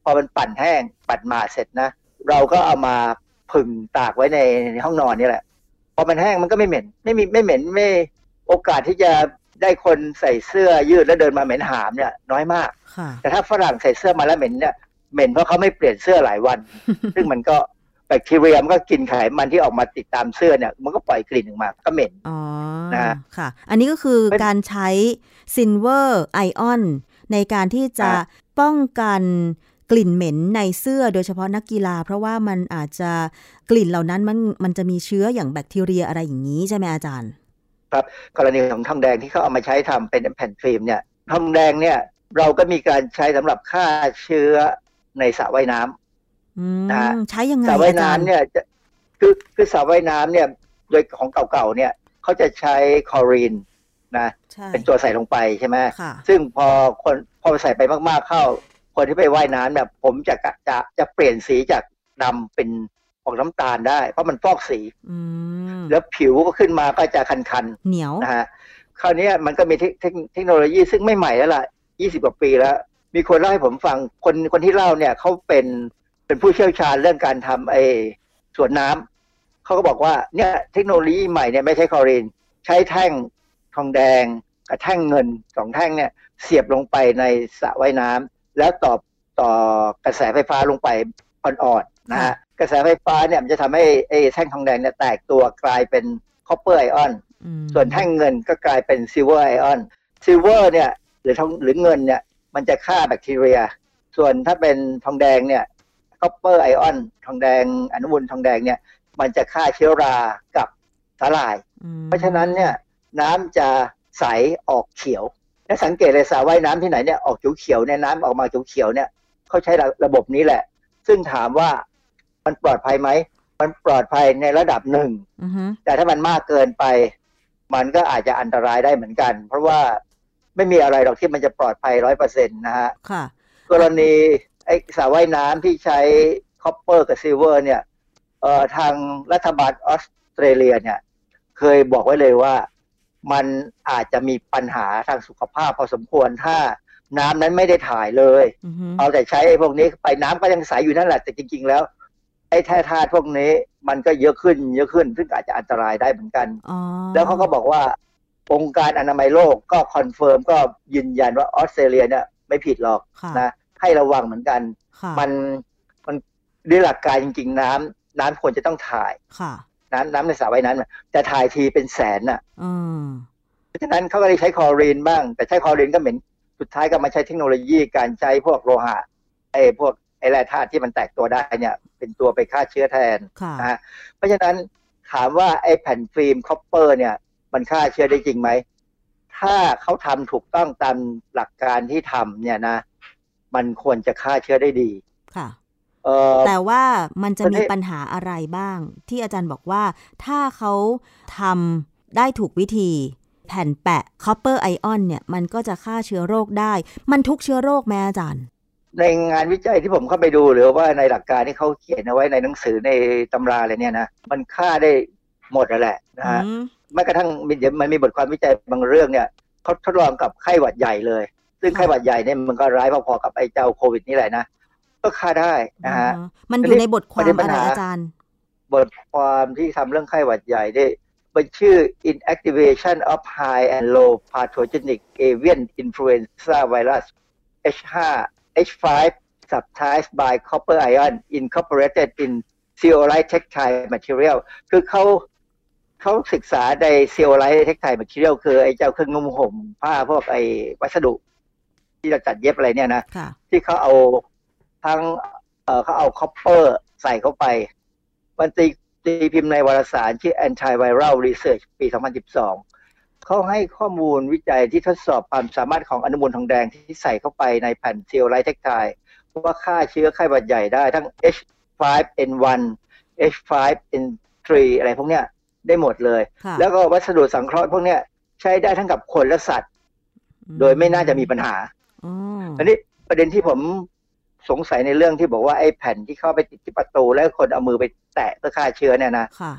พอมันปั่นแห้งปั่นมาเสร็จนะ เราก็เอามาผึ่งตากไว้ในในห้องนอนนี่แหละพ อมันแห้งมันก็ไม่เหม็น ไม่มีไม่เหม็นไม่โอกาสที่จะได้คนใส่เสื้อยืดแล้วเดินมาเหม็นหามเนี่ยน้อยมากค่ะแต่ถ้าฝรั่งใส่เสื้อมาแล้วเหม็นเนี่ยเหม็นเพราะเขาไม่เปลี่ยนเสื้อหลายวัน ซึ่งมันก็แบคทีเรียมันก็กินไขมันที่ออกมาติดตามเสื้อเนี่ยมันก็ปล่อยกลิ่นออกมาก็เหม็นอ๋อนะฮะค่ะ อันนี้ก็คือเป็นการใช้ silver ion ในการที่จะอะป้องกัน กลิ่นเหม็นในเสื้อโดยเฉพาะนักกีฬา เพราะว่ามันอาจจะกลิ่นเหล่านั้นมันมันจะมีเชื้ออย่างแบคทีเรียอะไรอย่างนี้ใช่ไหมอาจารย์กรณีของทองแดงที่เขาเอามาใช้ทำเป็นแผ่นฟิล์มเนี่ยทองแดงเนี่ยเราก็มีการใช้สำหรับฆ่าเชื้อในสระว่ายน้ำอืมนะฮะใช้ยังไงสระว่ายอาจารย์น้ำเนี่ยจะคือคือสระว่ายน้ำเนี่ยโดยของเก่าๆเนี่ยเขาจะใช้คลอรีนนะใช่เป็นตัวใส่ลงไปใช่ไหมค่ะซึ่งพอคนพอใส่ไปมากๆเข้า คนที่ไปว่ายน้ำเนี่ยผมจะกะจะจะเปลี่ยนสีจากดำเป็นออกน้ำตาลได้ เพราะมันฟอกสีอืมแล้วผิวก็ขึ้นมาก็จะคันเหนียวๆนะฮะคราวเนี้ยมันก็มีเทคเทคเทคโนโลยีซึ่งไม่ใหม่แล้วล่ะ20กว่าปีแล้ว มีคนเล่าให้ผมฟังคนคนที่เล่าเนี่ยเขาเป็นเป็นผู้เชี่ยวชาญเรื่องการทำไอ้สวนน้ำเขาก็บอกว่าเนี่ยเทคโนโลยีใหม่เนี่ยไม่ใช่คลอรีน ใช้แท่งทองแดงกับแท่งเงินสองแท่งเนี่ยเสียบลงไปในสระว่ายน้ำ แล้วต่อต่อกระแสไฟฟ้าลงไปอ่อนๆนะฮะกระแสไฟฟ้าเนี่ยมันจะทำให้ไอ้แท่งทองแดงเนี่ยแตกตัวกลายเป็นcopper ion อืมส่วนแท่งเงินก็กลายเป็น silver ion silver เนี่ยหรือทองหรือเงินเนี่ยมันจะฆ่าแบคทีเรีย ส่วนถ้าเป็นทองแดงเนี่ย copper ion ทองแดงอนุมูลทองแดงเนี่ยมันจะฆ่าเชื้อรากับสาหร่ายอืมเพราะฉะนั้นเนี่ยน้ำจะใสออกเขียว และสังเกตเลยสระว่ายน้ำที่ไหนเนี่ยออกเขียวๆเนี่ยน้ำออกมาเขียวๆเนี่ยเขาใช้ระระบบนี้แหละ ซึ่งถามว่ามันปลอดภัยไหมมันปลอดภัยในระดับหนึ่งอือฮึแต่ถ้ามันมากเกินไป มันก็อาจจะอันตรายได้เหมือนกัน เพราะว่าไม่มีอะไรหรอกที่มันจะปลอดภัยร้อยเปอร์เซ็นต์นะฮะค่ะกรณีไอ้สระว่ายน้ำที่ใช้ copper กับ silver เนี่ยเอ่อทางรัฐบาลออสเตรเลียเนี่ย เคยบอกไว้เลยว่า มันอาจจะมีปัญหาทางสุขภาพพอสมควรถ้าน้ำนั้นไม่ได้ถ่ายเลยอือฮึเอาแต่ใช้ไอ้พวกนี้ไปน้ำก็ยังใสอยู่นั่นแหละแต่จริง ๆ แล้ว ไอ้แร่ธาตุพวกนี้ มันก็เยอะขึ้นเยอะขึ้น ซึ่งอาจจะอันตรายได้เหมือนกันอ๋อแล้วเขาก็บอกว่า องค์การอนามัยโลกก็ confirm ก็ยืนยันว่าออสเตรเลียเนี่ยไม่ผิดหรอกค่ะนะให้ระวังเหมือนกันค่ะมันมันด้วยหลักการจริง ๆ น้ำน้ำควรจะต้องถ่ายค่ะ น้ำน้ำในสระว่ายน้ำน่ะจะถ่ายทีเป็นแสนน่ะอืมเพราะฉะนั้นเขาก็เลยใช้คลอรีนบ้าง แต่ใช้คลอรีนก็เหม็นสุดท้ายก็มาใช้เทคโนโลยีการใช้พวกโลหะไอ้พวกไอ้แร่ธาตุที่มันแตกตัวได้เนี่ย เป็นตัวไปฆ่าเชื้อแทนค่ะนะฮะเพราะฉะนั้นถามว่าไอ้แผ่นฟิล์ม copper เนี่ย มันฆ่าเชื้อได้จริงไหม ถ้าเขาทำถูกต้องตามหลักการที่ทำเนี่ยนะ มันควรจะฆ่าเชื้อได้ดี ค่ะเออ แต่ว่ามันจะประมีเทศปัญหาอะไรบ้าง ที่อาจารย์บอกว่าถ้าเขาทำได้ถูกวิธี แผ่นแปะ copper ion เนี่ย มันก็จะฆ่าเชื้อโรคได้ มันทุกเชื้อโรคไหมอาจารย์ ในงานวิจัยที่ผมเข้าไปดูหรือว่าในหลักการที่เขาเขียนเอาไว้ในหนังสือในตำราอะไรเนี่ยนะมันฆ่าได้หมดนั่นแหละนะฮะอืมแม้กระทั่งมีเดี๋ยวมันมีบทความวิจัยบางเรื่องเนี่ยเขาทดลองกับไข้หวัดใหญ่เลย ซึ่งค่ะไข้หวัดใหญ่เนี่ยมันก็ร้ายพอๆกับไอ้เจ้าโควิดนี่แหละนะ ก็ฆ่าได้นะฮะอ๋อมันอยู่ในบทควาประเด็มนปัอะญไรหาอาจารย์ บทความที่ทำเรื่องไข้หวัดใหญ่เนี่ยมันชื่อ inactivation of high and low pathogenic avian influenza virus H5 H5 subtypes by copper ion incorporated in zeolite textile material คือเขาเขาศึกษาใน zeolite textile material คือไอ้เจ้าเครื่องนุ่มห่มผ้าพวกไอ้วัสดุ ที่เราจัดเย็บอะไรเนี่ยนะค่ะที่เขาเอา ทั้งเอ่อเขาเอาคอปเปอร์ใส่เข้าไป มันตีตีพิมพ์ในวารสารชื่อ Antiviral Research ปี 2012 เขาให้ข้อมูลวิจัยที่ทดสอบความสามารถของอนุมูลทองแดงที่ใส่เข้าไปในแผ่นเซลไลท์เทคไทว่าฆ่าเชื้อไข้หวัดใหญ่ได้ทั้ง H5N1 H5N3 อะไรพวกเนี้ยได้หมดเลยค่ะแล้วก็วัสดุสังเคราะห์พวกเนี้ยใช้ได้ทั้งกับคนและสัตว์ โดยไม่น่าจะมีปัญหาอ๋ออันนี้ประเด็นที่ผม สงสัยในเรื่องที่บอกว่าไอ้แผ่นที่เข้าไปติดที่ประตูแล้วคนเอามือไปแตะเพื่อฆ่าเชื้อเนี่ยนะค่ะ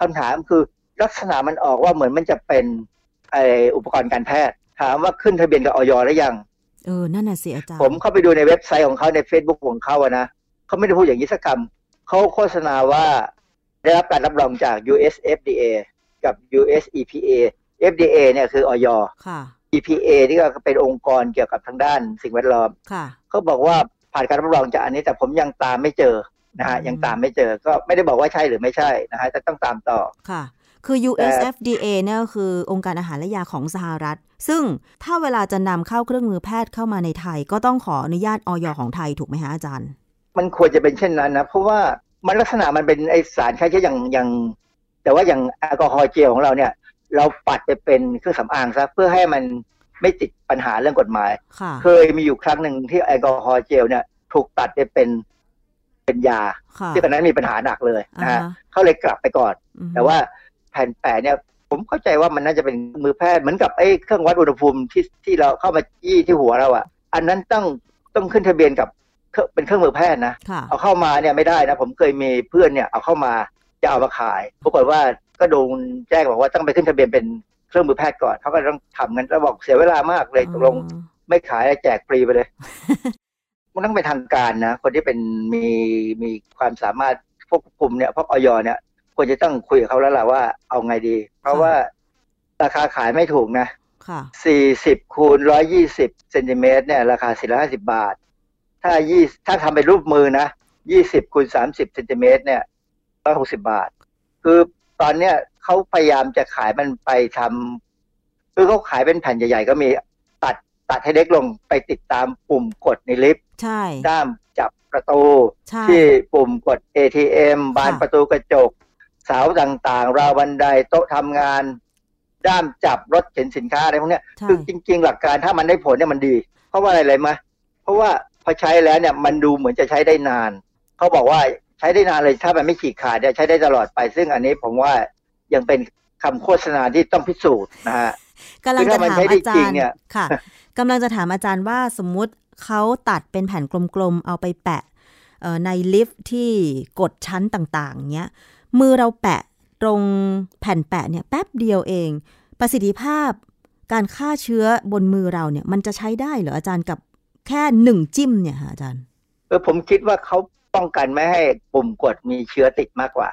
คำถามคือลักษณะมันออกว่าเหมือนมันจะเป็นไออุปกรณ์การแพทย์ ถามว่าขึ้นทะเบียนกับออยหรือยังเออนั่นน่ะสิอาจารย์ผมเข้าไปดูในเว็บไซต์ของเขาใน Facebook ของเขาอะนะเขาไม่ได้พูดอย่างนี้สักคำเขาโฆษณาว่าได้รับการรับรองจาก US FDA กับ US EPA FDA เนี่ยคือออยค่ะ EPA นี่ก็เป็นองค์กรเกี่ยวกับทางด้านสิ่งแวดล้อมค่ะเขาบอกว่า ผ่านการรับรองจากอันนี้แต่ผมยังตามไม่เจอนะฮะอืมยังตามไม่เจอก็ไม่ได้บอกว่าใช่หรือไม่ใช่นะฮะแต่ต้องตามต่อค่ะคือ US FDA เนี่ยก็คือองค์การอาหารและยาของสหรัฐ ซึ่งถ้าเวลาจะนำเข้าเครื่องมือแพทย์เข้ามาในไทย ก็ต้องขออนุญาตออยของไทยถูกไหมฮะอาจารย์ มันควรจะเป็นเช่นนั้นนะ เพราะว่ามันลักษณะมันเป็นไอสารฆ่าเชื้ออย่างอย่าง แต่ว่าอย่างแอลกอฮอล์เจลของเราเนี่ย เราปัดไปเป็นเครื่องสำอางซะเพื่อให้มัน ไม่ติดปัญหาเรื่องกฎหมายค่ะเคยมีอยู่ครั้งหนึ่งที่แอลกอฮอล์เจลเนี่ย ถูกตัดไปเป็นเป็นยาค่ะที่ตอนนั้นมีปัญหาหนักเลยนะฮะอ่าฮะเขาเลยกลับไปก่อนอือฮึแต่ว่าแผ่นแปะเนี่ย ผมเข้าใจว่ามันน่าจะเป็นมือแพทย์เหมือนกับไอ้เครื่องวัดอุณหภูมิที่ที่เราเข้ามายี่ที่หัวเราอะ่ะ อันนั้นต้องต้องขึ้นทะเบียนกับเครื่องเป็นเครื่องมือแพทย์นะค่ะเอาเข้ามาเนี่ยไม่ได้นะ ผมเคยมีเพื่อนเนี่ยเอาเข้ามาจะเอามาขายปรากฏว่าก็โดนแจ้งบอกว่าต้องไปขึ้นทะเบียนเป็น เครื่องมือแพทย์ก่อนเขาก็ต้องทำกันแล้วบอกเสียเวลามากเลยตกลงอ๋อไม่ขายแจกฟรีไปเลยมันต้องเป็นทางการนะ คนที่เป็นมีมีความสามารถควบคุมเนี่ยพวกออยเนี่ยควรจะต้องคุยกับเขาแล้วล่ะว่าเอาไงดี เพราะว่าราคาขายไม่ถูกนะค่ะสี่สิบคูณร้อยี่สิบเซนติเมตรเนี่ยราคาสี่ร้อยห้าสิบาท ถ้ายี่ถ้าทำเป็นรูปมือนะยี่สิบคูณสามสิบเซนติเมตรเนี่ยร้อยหกสิบาท คือ ตอนเนี้ยเขาพยายามจะขายมันไปทำคือเขาขายเป็นแผ่นใหญ่ๆก็มีตัดตัดให้เล็กลงไปติดตามปุ่มกดในลิฟต์ใช่ด้ามจับประตูใช่ที่ปุ่มกด ATM บานค่ะประตูกระจก เสาต่างๆ ราวบันไดโต๊ะทำงาน ด้ามจับรถเข็นสินค้าอะไรพวกเนี้ยใช่คือจริง ๆ หลักการถ้ามันได้ผลเนี่ยมันดี เพราะว่าอะไรเลยมะเพราะว่าพอใช้แล้วเนี่ยมันดูเหมือนจะใช้ได้นาน เขาบอกว่าใช้ได้นานเลยถ้ามันไม่ฉีกขาดเนี่ยใช้ได้ตลอดไป ซึ่งอันนี้ผมว่ายังเป็นคำโฆษณาที่ต้องพิสูจน์นะฮะกำลังคือจะถ้ามันถามใช้ได้อาจาจริรงย์เนี่ยค่ะกำลังจะถามอาจารย์ว่าสมมุติเขาตัดเป็นแผ่นกลมๆเอาไปแปะเอ่อในลิฟต์ที่กดชั้นต่างๆเนี้ยมือเราแปะตรงแผ่นแปะเนี่ยแป๊บเดียวเอง ประสิทธิภาพการฆ่าเชื้อบนมือเราเนี่ย มันจะใช้ได้เหรออาจารย์กับแค่หนึ่งจิ้มเนี่ยค่ะอาจารย์เออผมคิดว่าเขา ป้องกันไม่ให้ปุ่มกดมีเชื้อติดมากกว่า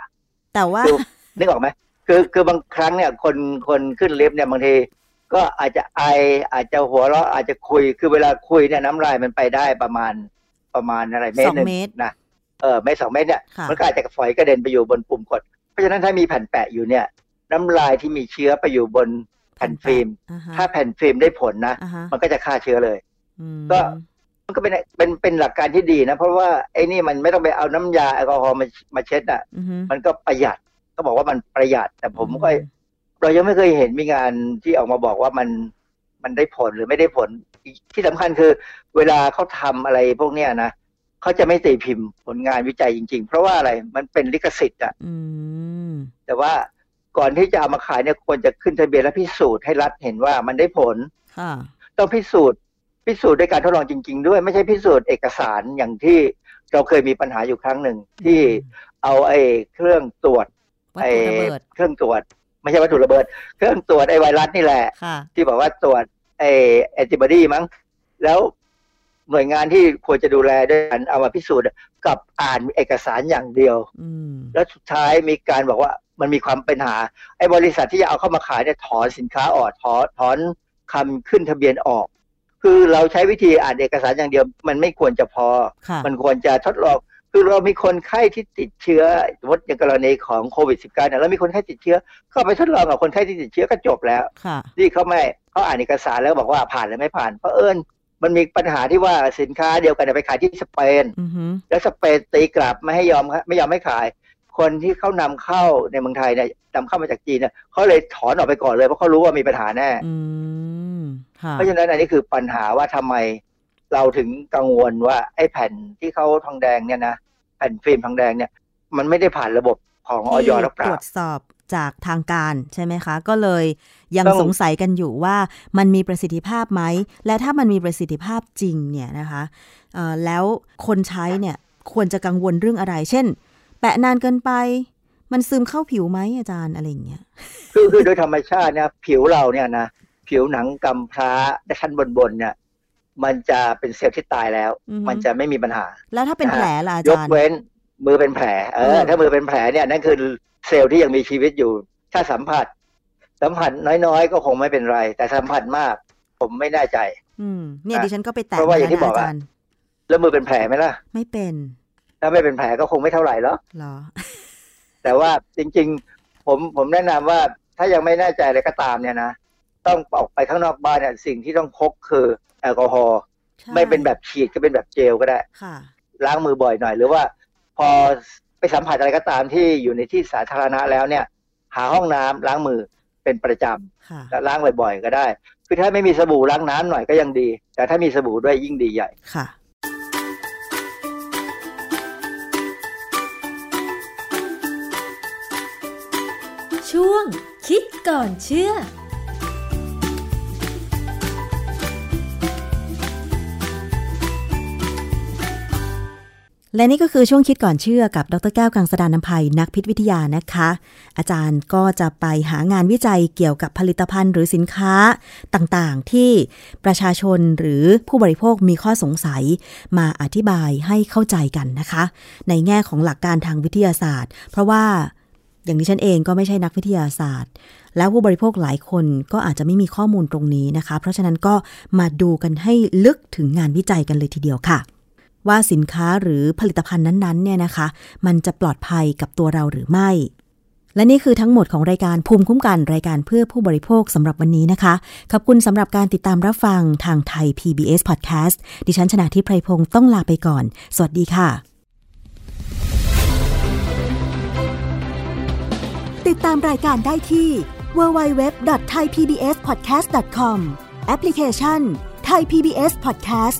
แต่ว่าคือนึกออกไหมคือคือบางครั้งเนี่ยคนคนขึ้นลิฟต์เนี่ยบางทีก็อาจจะไออาจจะหัวเราะอาจจะคุยคือเวลาคุยเนี่ยน้ำลายมันไปได้ประมาณประมาณอะไรเมตรหนึ่งสองเมตรนะเออเมตรสองเมตรเนี่ยค่ะมันก็อาจจะฝอยกระเด็นไปอยู่บนปุ่มกด เพราะฉะนั้นถ้ามีแผ่นแปะอยู่เนี่ย น้ำลายที่มีเชื้อไปอยู่บนแผ่นฟิล์มอ่าฮะถ้าแผ่นฟิล์มได้ผลนะอ่าฮะมันก็จะฆ่าเชื้อเลยอืมก็ มันก็เป็นเป็นเป็นหลักการที่ดีนะ เพราะว่าไอ้นี่มันไม่ต้องไปเอาน้ำยาแอลกอฮอล์มามาเช็ดอะอือฮึมันก็ประหยัดก็บอกว่ามันประหยัด แต่ผมก็อืมเรายังไม่เคยเห็นมีงานที่ออกมาบอกว่ามันมันได้ผลหรือไม่ได้ผลที่สำคัญคือ เวลาเขาทำอะไรพวกเนี้ยนะเขาจะไม่ตีพิมพ์ผลงานวิจัยจริง ๆ เพราะว่าอะไรมันเป็นลิขสิทธิ์อะอืมแต่ว่าก่อนที่จะเอามาขายเนี่ยควรจะขึ้นทะเบียนและพิสูจน์ให้รัฐเห็นว่ามันได้ผลค่ะต้องพิสูจน์ พิสูจน์ด้วยการทดลองจริง ๆ ด้วยไม่ใช่พิสูจน์เอกสารอย่างที่เราเคยมีปัญหาอยู่ครั้งหนึ่งที่เอาไอ้เครื่องตรวจวัตไอ้ถุระเบิดเครื่องตรวจ ไม่ใช่วัตถุระเบิด เครื่องตรวจไอ้ไวรัสนี่แหละค่ะที่บอกว่าตรวจไอ้แอนติบอดีมั้ง แล้วหน่วยงานที่ควรจะดูแลด้วยการเอามาพิสูจน์กับอ่านเอกสารอย่างเดียวอืมแล้วสุดท้ายมีการบอกว่ามันมีความเป็นหา ไอ้บริษัทที่จะเอาเข้ามาขายเนี่ยถอนสินค้าออกถอนถอนคำขึ้นทะเบียนออก คือเราใช้วิธีอ่านเอกสารอย่างเดียว มันไม่ควรจะพอค่ะมันควรจะทดลองคือเรามีคนไข้ที่ติดเชื้อสมมติอย่างกรณีของโควิด -19 เนี่ยเรามีคนไข้ติดเชื้อ เข้าไปทดลองกับคนไข้ที่ติดเชื้อก็จบแล้วค่ะที่เขาไม่เขาอ่านเอกสารแล้วบอกว่าผ่านหรือไม่ผ่านเพราะเอิญมันมีปัญหาที่ว่าสินค้าเดียวกันเนยไปขายที่สเปนอือฮึแล้วสเปนตีกลับไม่ให้ยอมไม่ยอมให้ขาย คนที่เขานำเข้าในเมืองไทยเนี่ยนำเข้ามาจากจีนเนี่ยเขาเลยถอนออกไปก่อนเลยเพราะเขารู้ว่ามีปัญหาแน่อืมค่ะ เพราะฉะนั้นอันนี้คือปัญหาว่าทำไมเราถึงกังวลว่าไอ้แผ่นที่เขาทองแดงเนี่ยนะแผ่นฟิล์มทองแดงเนี่ยมันไม่ได้ผ่านระบบของออยหรือเปตรล่าวจสอบจากทางการใช่ไหมคะ ก็เลยยังต้องสงสัยกันอยู่ว่ามันมีประสิทธิภาพไหม และถ้ามันมีประสิทธิภาพจริงเนี่ยนะคะเอ่อแล้วคนใช้เนี่ยควรจะกังวลเรื่องอะไร เช่น แปะนานเกินไป มันซึมเข้าผิวไหมอาจารย์อะไรอย่างเงี้ยคือคือโดยธรรมชาติเนี่ยผิวเราเนี่ยนะ ผิวหนังกำพร้าชั้นบนบนๆเนี่ย มันจะเป็นเซลล์ที่ตายแล้วอือฮึมันจะไม่มีปัญหา แล้วถ้าเป็นนะฮะแผลล่ะอายกจารย์เว้นมือเป็นแผลเอเอออ ถ้ามือเป็นแผลเนี่ยนั่นคือเซลล์ที่ยังมีชีวิตอยู่ ถ้าสัมผัส สัมผัสน้อยๆ ก็คงไม่เป็นไร แต่สัมผัสมาก ผมไม่แน่ใจ อืมเนี่ยนะดิฉันก็ไปแตะเพราะว่าอย่างที่มบอกนะอะอาจารย์แล้วมือเป็นแผลไหมล่ะ ไม่เป็น ถ้าไม่เป็นแผลก็คงไม่เท่าไหร่หรอกเหรอ แต่ว่าจริง ๆ ผมผมแนะนำว่าถ้ายังไม่แน่ใจอะไรก็ตามเนี่ยนะ ต้องออกไปข้างนอกบ้านเนี่ยสิ่งที่ต้องพกคือแอลกอฮอล์ใช่ไม่เป็นแบบฉีดก็เป็นแบบเจลก็ได้ค่ะล้างมือบ่อยหน่อย หรือว่า พอไปสัมผัสอะไรก็ตามที่อยู่ในที่สาธารณะแล้วเนี่ย หาห้องน้ำล้างมือเป็นประจค่ะำและล้างบ่อยๆก็ได้ คือถ้าไม่มีสบู่ล้างน้ำหน่อยก็ยังดี แต่ถ้ามีสบู่ด้วยยิ่งดีใหญ่ค่ะช่วงคิดก่อนเชื่อ และนี่ก็คือช่วงคิดก่อนเชื่อกับดรแก้วกังสดานนภัยนักพิษวิทยานะคะ อาจารย์ก็จะไปหางานวิจัยเกี่ยวกับผลิตภัณฑ์หรือสินค้าต่างๆ ที่ประชาชนหรือผู้บริโภคมีข้อสงสัยมาอธิบายให้เข้าใจกันนะคะ ในแง่ของหลักการทางวิทยาศาสตร์ เพราะว่าอย่างนี้ฉันเองก็ไม่ใช่นักวิทยาศาสตร์ แล้วผู้บริโภคหลายคนก็อาจจะไม่มีข้อมูลตรงนี้นะคะ เพราะฉะนั้นก็มาดูกันให้ลึกถึงงานวิจัยกันเลยทีเดียวค่ะ ว่าสินค้าหรือผลิตภัณฑ์นั้นๆเนี่ยนะคะ มันจะปลอดภัยกับตัวเราหรือไม่ และนี่คือทั้งหมดของรายการภูมิคุ้มกันรายการเพื่อผู้บริโภคสำหรับวันนี้นะคะ ขอบคุณสำหรับการติดตามรับฟังทางไทย PBS Podcast ดิฉันชนะทิพไพรพงศ์ต้องลาไปก่อน สวัสดีค่ะ ติดตามรายการได้ที่ www.thaipbspodcast.com แอปพลิเคชัน Thai PBS Podcast